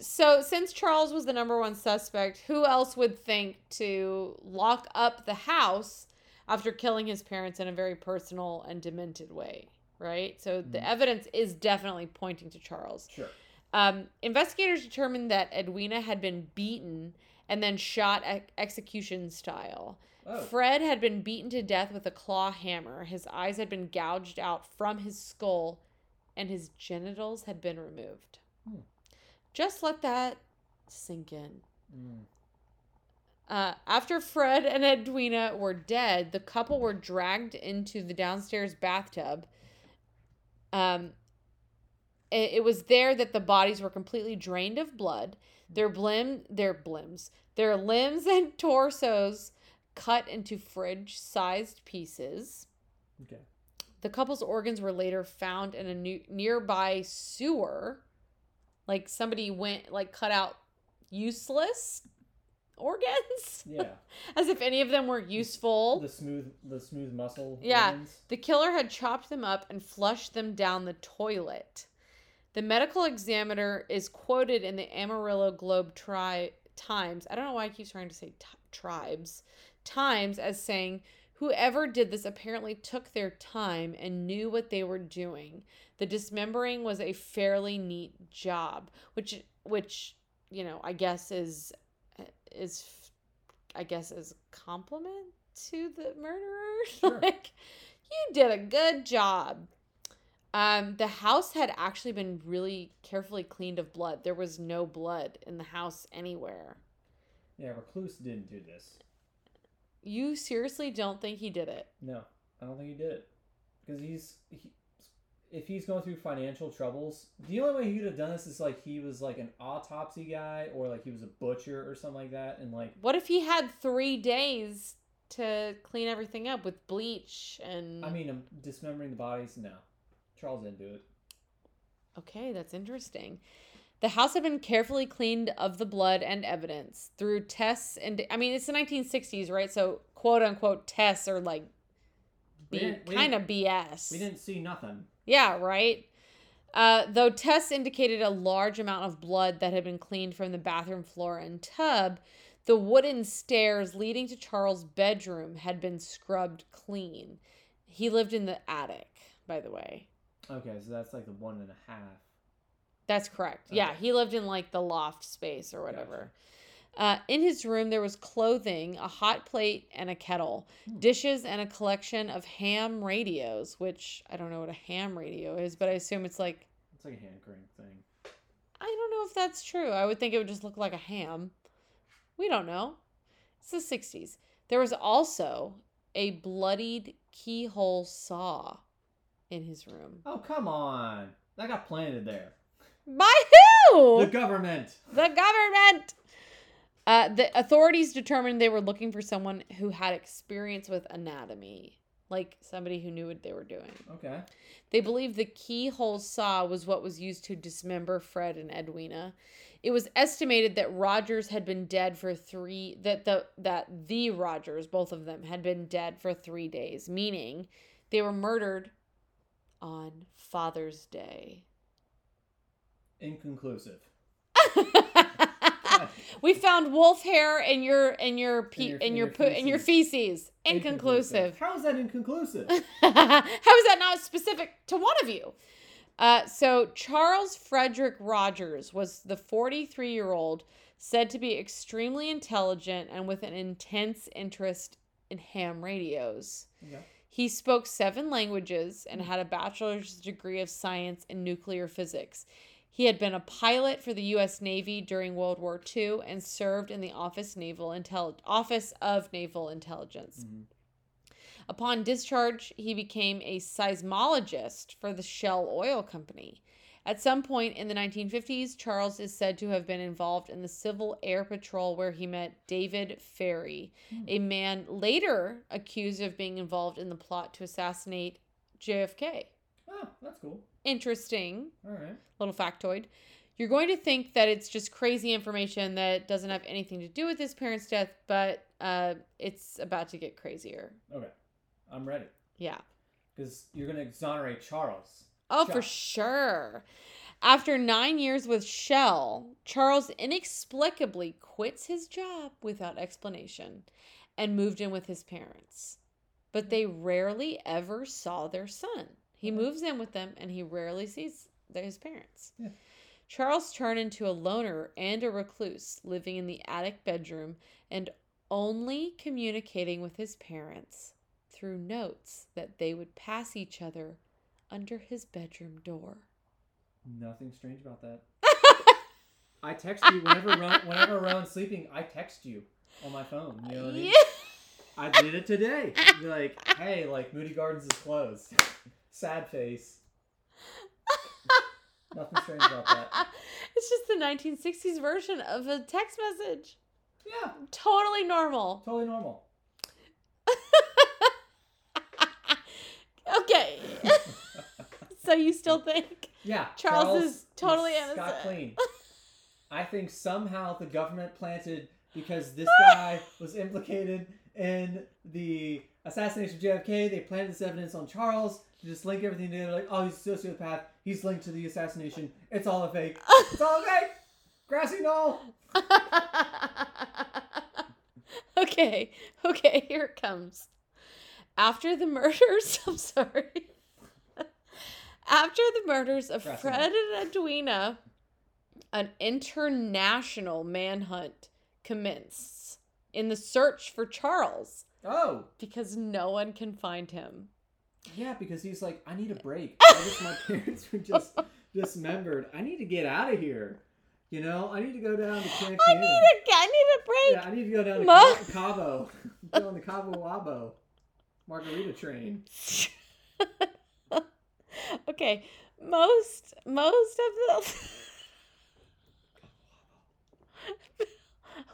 B: so, since Charles was the number one suspect, who else would think to lock up the house after killing his parents in a very personal and demented way? Right? So, the
A: Mhm.
B: evidence is definitely pointing to Charles.
A: Sure.
B: Um, investigators determined that Edwina had been beaten and then shot ex- execution style.
A: Oh,
B: Fred had been beaten to death with a claw hammer. His eyes had been gouged out from his skull, and his genitals had been removed.
A: Hmm.
B: Just let that sink in.
A: mm,
B: Uh, after Fred and Edwina were dead, the couple were dragged into the downstairs bathtub. Um, it, it was there that the bodies were completely drained of blood. Their blim, their blims, their limbs and torsos cut into fridge-sized pieces.
A: okay.
B: The couple's organs were later found in a new, nearby sewer. Like somebody went, like cut out useless organs,
A: Yeah.
B: as if any of them were useful.
A: the smooth, the smooth muscle.
B: Yeah.
A: organs.
B: The killer had chopped them up and flushed them down the toilet. The medical examiner is quoted in the Amarillo Globe tri- Times. I don't know why I keep trying to say t- tribes. Times as saying, Whoever did this apparently took their time and knew what they were doing. The dismembering was a fairly neat job, which which, you know, I guess is is I guess is a compliment to the murderer.
A: Sure.
B: like you did a good job. Um, the house had actually been really carefully cleaned of blood. There was no blood in the house anywhere.
A: Yeah, recluse didn't do this.
B: You seriously don't think he did it?
A: No, I don't think he did it because he's he, if he's going through financial troubles, the only way he could have done this is like he was like an autopsy guy or like he was a butcher or something like that, and like
B: What if he had three days to clean everything up with bleach and?
A: I mean, um, dismembering the bodies. No, Charles didn't do it.
B: Okay, that's interesting. The house had been carefully cleaned of the blood and evidence through tests and I mean it's the 1960s, right? So quote unquote tests are like be, kind of BS.
A: We didn't see nothing.
B: Yeah, right. Uh, though tests indicated a large amount of blood that had been cleaned from the bathroom floor and tub, the wooden stairs leading to Charles' bedroom had been scrubbed clean. He lived in the attic, by the way.
A: Okay, so that's like the one and a half.
B: That's correct. Yeah, he lived in like the loft space or whatever. Uh, in his room, there was clothing, a hot plate, and a kettle,
A: Hmm.
B: dishes, and a collection of ham radios, which I don't know what a ham radio is, but I assume it's like,
A: It's like a hand crank thing.
B: I don't know if that's true. I would think it would just look like a ham. We don't know. It's the 60s. There was also a bloodied keyhole saw in his room.
A: Oh come on, that got planted there.
B: By who?
A: The government.
B: the government. Uh, the authorities determined they were looking for someone who had experience with anatomy, like somebody who knew what they were doing.
A: Okay.
B: They believed the keyhole saw was what was used to dismember Fred and Edwina. It was estimated that Rogers had been dead for three that the that the Rogers, both of them, had been dead for three days, meaning they were murdered on Father's Day.
A: Inconclusive.
B: we found wolf hair in your in your pe-
A: your-
B: in
A: in
B: your poo in your feces. Inconclusive.
A: How is that inconclusive?
B: How is that not specific to one of you? Uh, so Charles Frederick Rogers was the 43 year old said to be extremely intelligent and with an intense interest in ham radios.
A: Okay.
B: He spoke seven languages and had a bachelor's degree of science in nuclear physics. He had been a pilot for the U.S. Navy during World War II and served in the Office Naval Intel- Office of Naval Intelligence.
A: Mhm.
B: Upon discharge, he became a seismologist for the Shell Oil Company. At some point in the 1950s, Charles is said to have been involved in the Civil Air Patrol where he met David Ferrie,
A: Hmm.
B: a man later accused of being involved in the plot to assassinate JFK.
A: Oh, that's cool.
B: Interesting
A: All right.
B: little factoid. You're going to think that it's just crazy information that doesn't have anything to do with his parents' death, but uh, it's about to get crazier.
A: Okay. I'm ready.
B: Yeah.
A: Because you're going to exonerate Charles.
B: Oh, for sure. After nine years with Shell, Charles inexplicably quits his job without explanation and moved in with his parents. But they rarely ever saw their son. He moves in with them and he rarely sees his parents.
A: Yeah.
B: Charles turned into a loner and a recluse, living in the attic bedroom and only communicating with his parents through notes that they would pass each other under his bedroom door.
A: Nothing strange about that. I text you whenever Ron, whenever Rowan's sleeping. I text you on my phone. You know what I mean?
B: Yeah.
A: I did it today. Be like, hey, like Moody Gardens is closed. Sad face. Nothing strange about that.
B: It's just the 1960s version of a text message.
A: Yeah,
B: Totally normal.
A: totally normal.
B: okay. so you still think?
A: Yeah,
B: Charles is totally
A: Scott
B: innocent.
A: clean. I think somehow the government planted because this guy was implicated in the assassination of JFK. They planted this evidence on Charles to just link everything together. Like, oh, he's a sociopath. He's linked to the assassination. It's all a fake. It's all a fake. Grassy knoll.
B: okay, okay, here it comes. After the murders, I'm sorry. After the murders of
A: Grassy
B: Fred and Edwina, an international manhunt commenced in the search for Charles
A: Oh,
B: because no one can find him.
A: yeah, because he's like, I need a break. Just my parents were just dismembered. I need to get out of here. You know, I need to go down to Cancun.
B: I need a, I need a break.
A: Yeah, I need to go down to
B: Ma-
A: Ca- Cabo. go on the Cabo Wabo margarita train.
B: okay, most most of the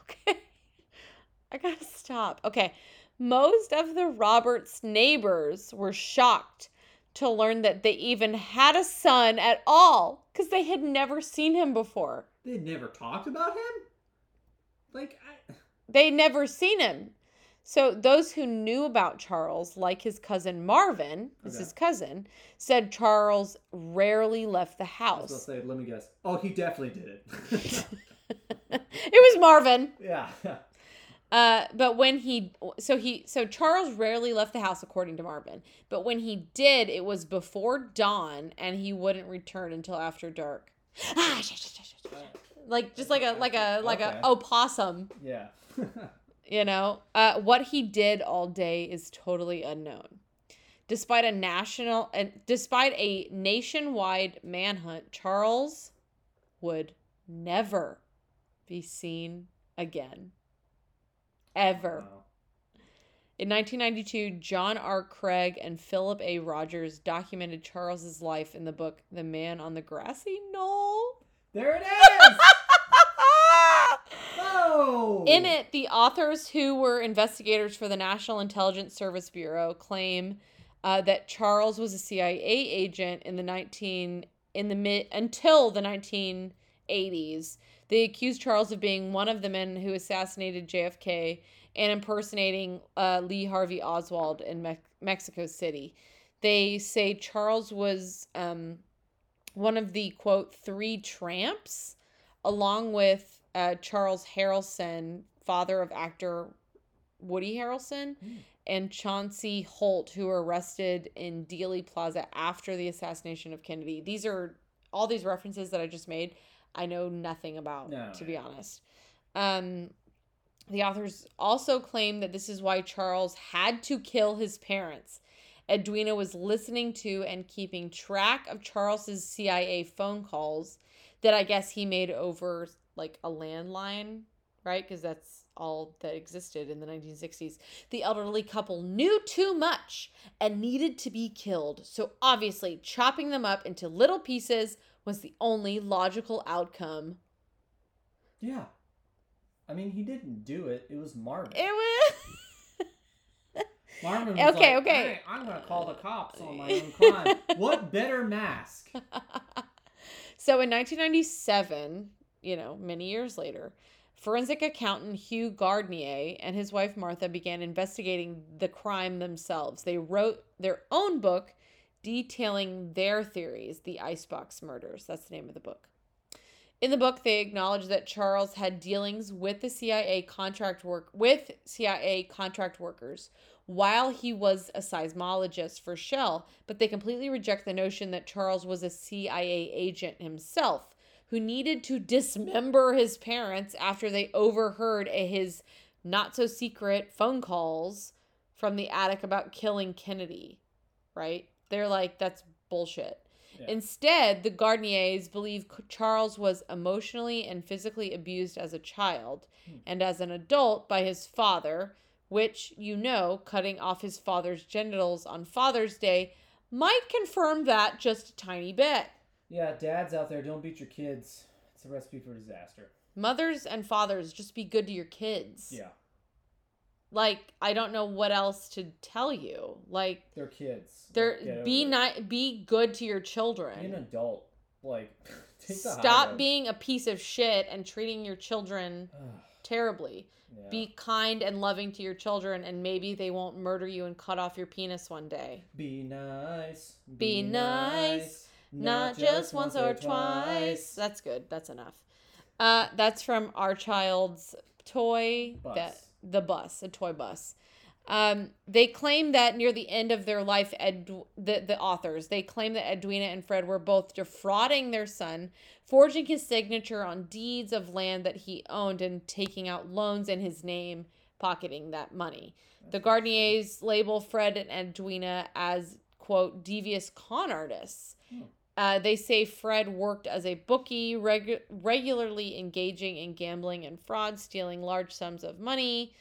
B: Okay. I got to stop. Okay. Most of the Roberts neighbors were shocked to learn that they even had a son at all cuz they had never seen him before.
A: They never talked about him. Like, I,
B: They never seen him. So those who knew about Charles, like his cousin Marvin,
A: Okay.
B: his cousin, said Charles rarely left the
A: I was
B: house.
A: say, let me guess. Oh, he definitely did it.
B: it was Marvin.
A: yeah.
B: Uh, but when he so he so Charles rarely left the house according to Marvin. But when he did, it was before dawn, and he wouldn't return until after dark. Ah, sh- sh- sh- like just like a like a like
A: Okay.
B: a opossum,
A: Yeah.
B: you know. Uh, what he did all day is totally unknown. Despite a national and despite a nationwide manhunt, Charles would never be seen again. Ever.
A: Wow.
B: In 1992, John R. Craig and Philip A. Rogers documented Charles's life in the book The Man on the Grassy Knoll.
A: There it is. Oh.
B: In it, the authors who were investigators for the National Intelligence Service Bureau claim uh, that Charles was a CIA agent in the 19 in the mid until the 1980s. They accused Charles of being one of the men who assassinated JFK and impersonating uh, Lee Harvey Oswald in Me- Mexico City. They say Charles was um, one of the quote three tramps, along with uh, Charles Harrelson, father of actor Woody Harrelson,
A: Hmm.
B: and Chauncey Holt, who were arrested in Dealey Plaza after the assassination of Kennedy. These are all these references that I just made. I know nothing about,
A: No,
B: to be honest. Um, the authors also claim that this is why Charles had to kill his parents. Edwina was listening to and keeping track of Charles's CIA phone calls that I guess he made over like a landline, right? Because that's all that existed in the 1960s. The elderly couple knew too much and needed to be killed. So obviously, chopping them up into little pieces was the only logical outcome.
A: Yeah. I mean, he didn't do it. It was Marvin.
B: It was
A: Marvin was
B: Okay,
A: like,
B: okay.
A: "Hey, I'm gonna call the cops on my own crime. what better mask?
B: so in 1997, you know, many years later, forensic accountant Hugh Gardenier and his wife Martha began investigating the crime themselves. They wrote their own book detailing their theories, the Icebox Murders. That's the name of the book. In the book, they acknowledge that Charles had dealings with the CIA contract work with CIA contract workers while he was a seismologist for Shell, but they completely reject the notion that Charles was a CIA agent himself who needed to dismember his parents after they overheard his not so secret phone calls from the attic about killing Kennedy, right? They're like that's bullshit.
A: Yeah.
B: Instead, the Gardeniers believe Charles was emotionally and physically abused as a child
A: Hmm.
B: and as an adult by his father, which, you know, cutting off his father's genitals on Father's Day might confirm that just a tiny bit.
A: Yeah, dads out there, don't beat your kids. It's a recipe for disaster.
B: Mothers and fathers, just be good to your kids.
A: Yeah,
B: Like, I don't know what else to tell you. Like,
A: they're kids.
B: they're
A: Get
B: be not be good to your children.
A: Be an adult. Like, take
B: Stop being a piece of shit and treating your children terribly.
A: yeah.
B: Be kind and loving to your children, and maybe they won't murder you and cut off your penis one day.
A: Be nice.
B: Be nice, Not, just once or twice. That's good. That's enough. Uh, that's from our child's toy
A: Bus.
B: that the bus, a toy bus. Um, they claim that near the end of their life, Ed, the, the authors, they claim that Edwina and Fred were both defrauding their son, forging his signature on deeds of land that he owned, and taking out loans in his name, pocketing that money. The Gardeniers label Fred and Edwina as, quote, devious con artists. Uh, they say Fred worked as a bookie, regu- regularly engaging in gambling and fraud, stealing large sums of money,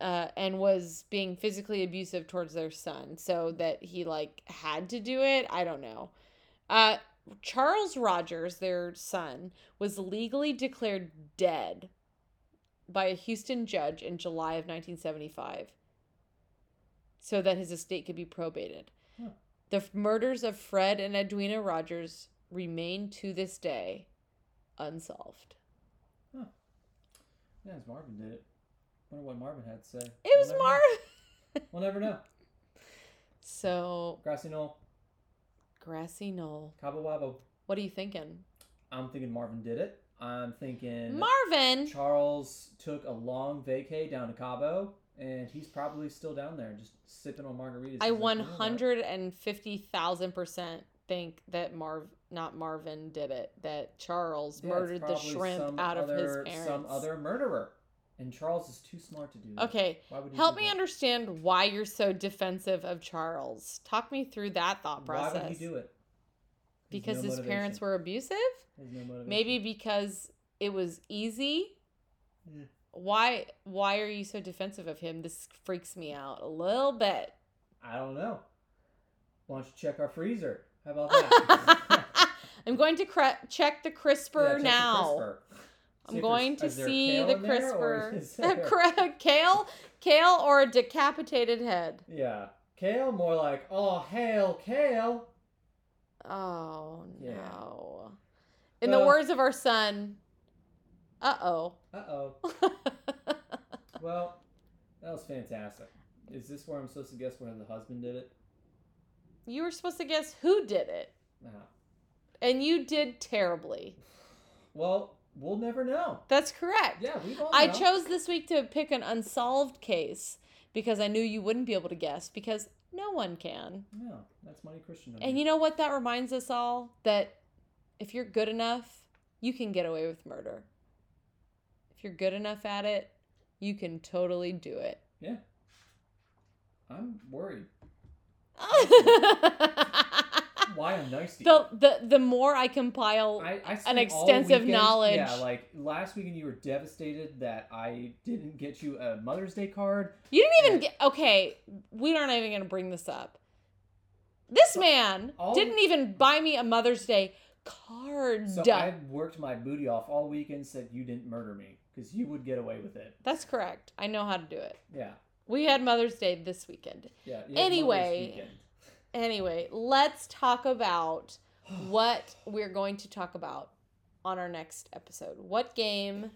B: uh, and was being physically abusive towards their son. So that he like had to do it. I don't know. Uh, Charles Rogers, their son, was legally declared dead by a Houston judge in July of 1975 so that his estate could be probated.
A: Huh.
B: The murders of Fred and Edwina Rogers remain to this day unsolved.
A: Yeah, as Marvin did it. Wonder what Marvin had to say.
B: It was
A: know. We'll never know.
B: So,
A: Grassy Knoll,
B: grassy knoll.
A: Cabo Wabo.
B: What are you thinking?
A: I'm thinking Marvin did it. I'm thinking
B: Marvin!
A: Charles took a long vacay down to Cabo, and he's probably still down there, just sipping on margaritas.
B: I
A: He's like, "You know what?
B: 150,000% think that Marv, not Marvin, did it. That Charles
A: Yeah,
B: murdered the shrimp
A: some
B: out of his parents.
A: Some other murderer, and Charles is too smart to do that.
B: Okay,
A: Why would he
B: help me
A: that?
B: understand why you're so defensive of Charles. Talk me through that thought process.
A: Why would he do it? He
B: Because
A: no
B: his parents were abusive?
A: No motivation.
B: Maybe because it was easy?
A: Yeah.
B: Why why are you so defensive of him? This freaks me out a little bit.
A: I don't know. Why don't you check our freezer? How about that?
B: I'm going to cre- check the
A: Yeah,
B: CRISPR
A: check the
B: now. I'm going to see the
A: crisper. there, or
B: CRISPR.
A: is there-
B: kale, kale, or a decapitated head.
A: Yeah. Kale, more like, oh, hail, kale.
B: Oh
A: Yeah.
B: no! In the
A: uh,
B: words of our son, uh oh.
A: Uh oh. Well, that was fantastic. Is this where I'm supposed to guess where the husband did it?
B: you were supposed to guess who did it,
A: No.
B: and you did terribly.
A: Well, we'll never know.
B: That's correct.
A: Yeah, we
B: I
A: know.
B: chose this week to pick an unsolved case because I knew you wouldn't be able to guess because no one can.
A: No, that's Money Christian.
B: And you know what that reminds us all? That if you're good enough, you can get away with murder. You're good enough at it, you can totally do it.
A: Yeah. I'm worried. Why I'm nice to you.
B: the, the the more I compile
A: I, I
B: an extensive
A: weekend-
B: knowledge.
A: Yeah, like last weekend you were devastated that I didn't get you a Mother's Day card.
B: You didn't even get okay. We aren't even gonna bring this up. This man didn't even buy me a Mother's Day card.
A: So I worked my booty off all weekend. Said you didn't murder me because you would get away with it.
B: That's correct. I know how to do it.
A: Yeah.
B: We had Mother's Day this weekend.
A: Yeah.
B: Anyway.
A: weekend.
B: Anyway, let's talk about what we're going to talk about on our next episode. What game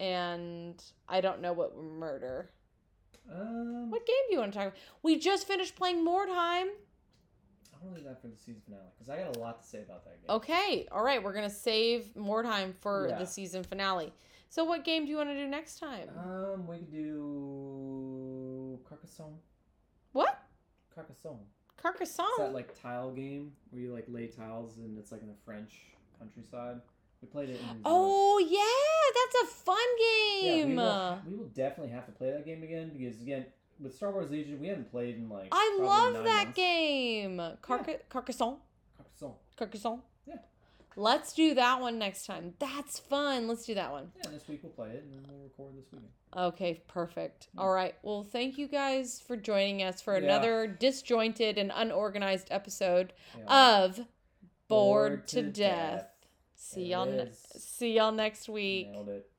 B: and I don't know what murder.
A: Um,
B: What game do you want to talk about? We just finished playing Mordheim.
A: I want to leave that for the season finale because I got a lot to say about that game.
B: Okay, all right, we're going to save Mordheim for
A: Yeah.
B: the season finale. So what game do you want to do next time?
A: Um, we could do Carcassonne.
B: what?
A: Carcassonne.
B: Carcassonne.
A: It's that like tile game where you like lay tiles and it's like in the French countryside. We played it
B: Oh yeah, that's a fun
A: Yeah, we
B: game.
A: will, we will definitely have to play that game again because again with Star Wars Legion we haven't played in like
B: I love that
A: months.
B: game. Carca- Carcassonne.
A: Carcassonne.
B: Carcassonne.
A: Yeah.
B: Let's do that one next time. That's fun. Let's do that one.
A: Yeah, this week we'll play it and then we'll record this weekend.
B: Okay, perfect.
A: Yeah.
B: All right. Well, thank you guys for joining us for
A: Yeah.
B: another disjointed and unorganized episode
A: Yeah.
B: of Bored, to, death. See y'all. Ne- see y'all next week.
A: Nailed it.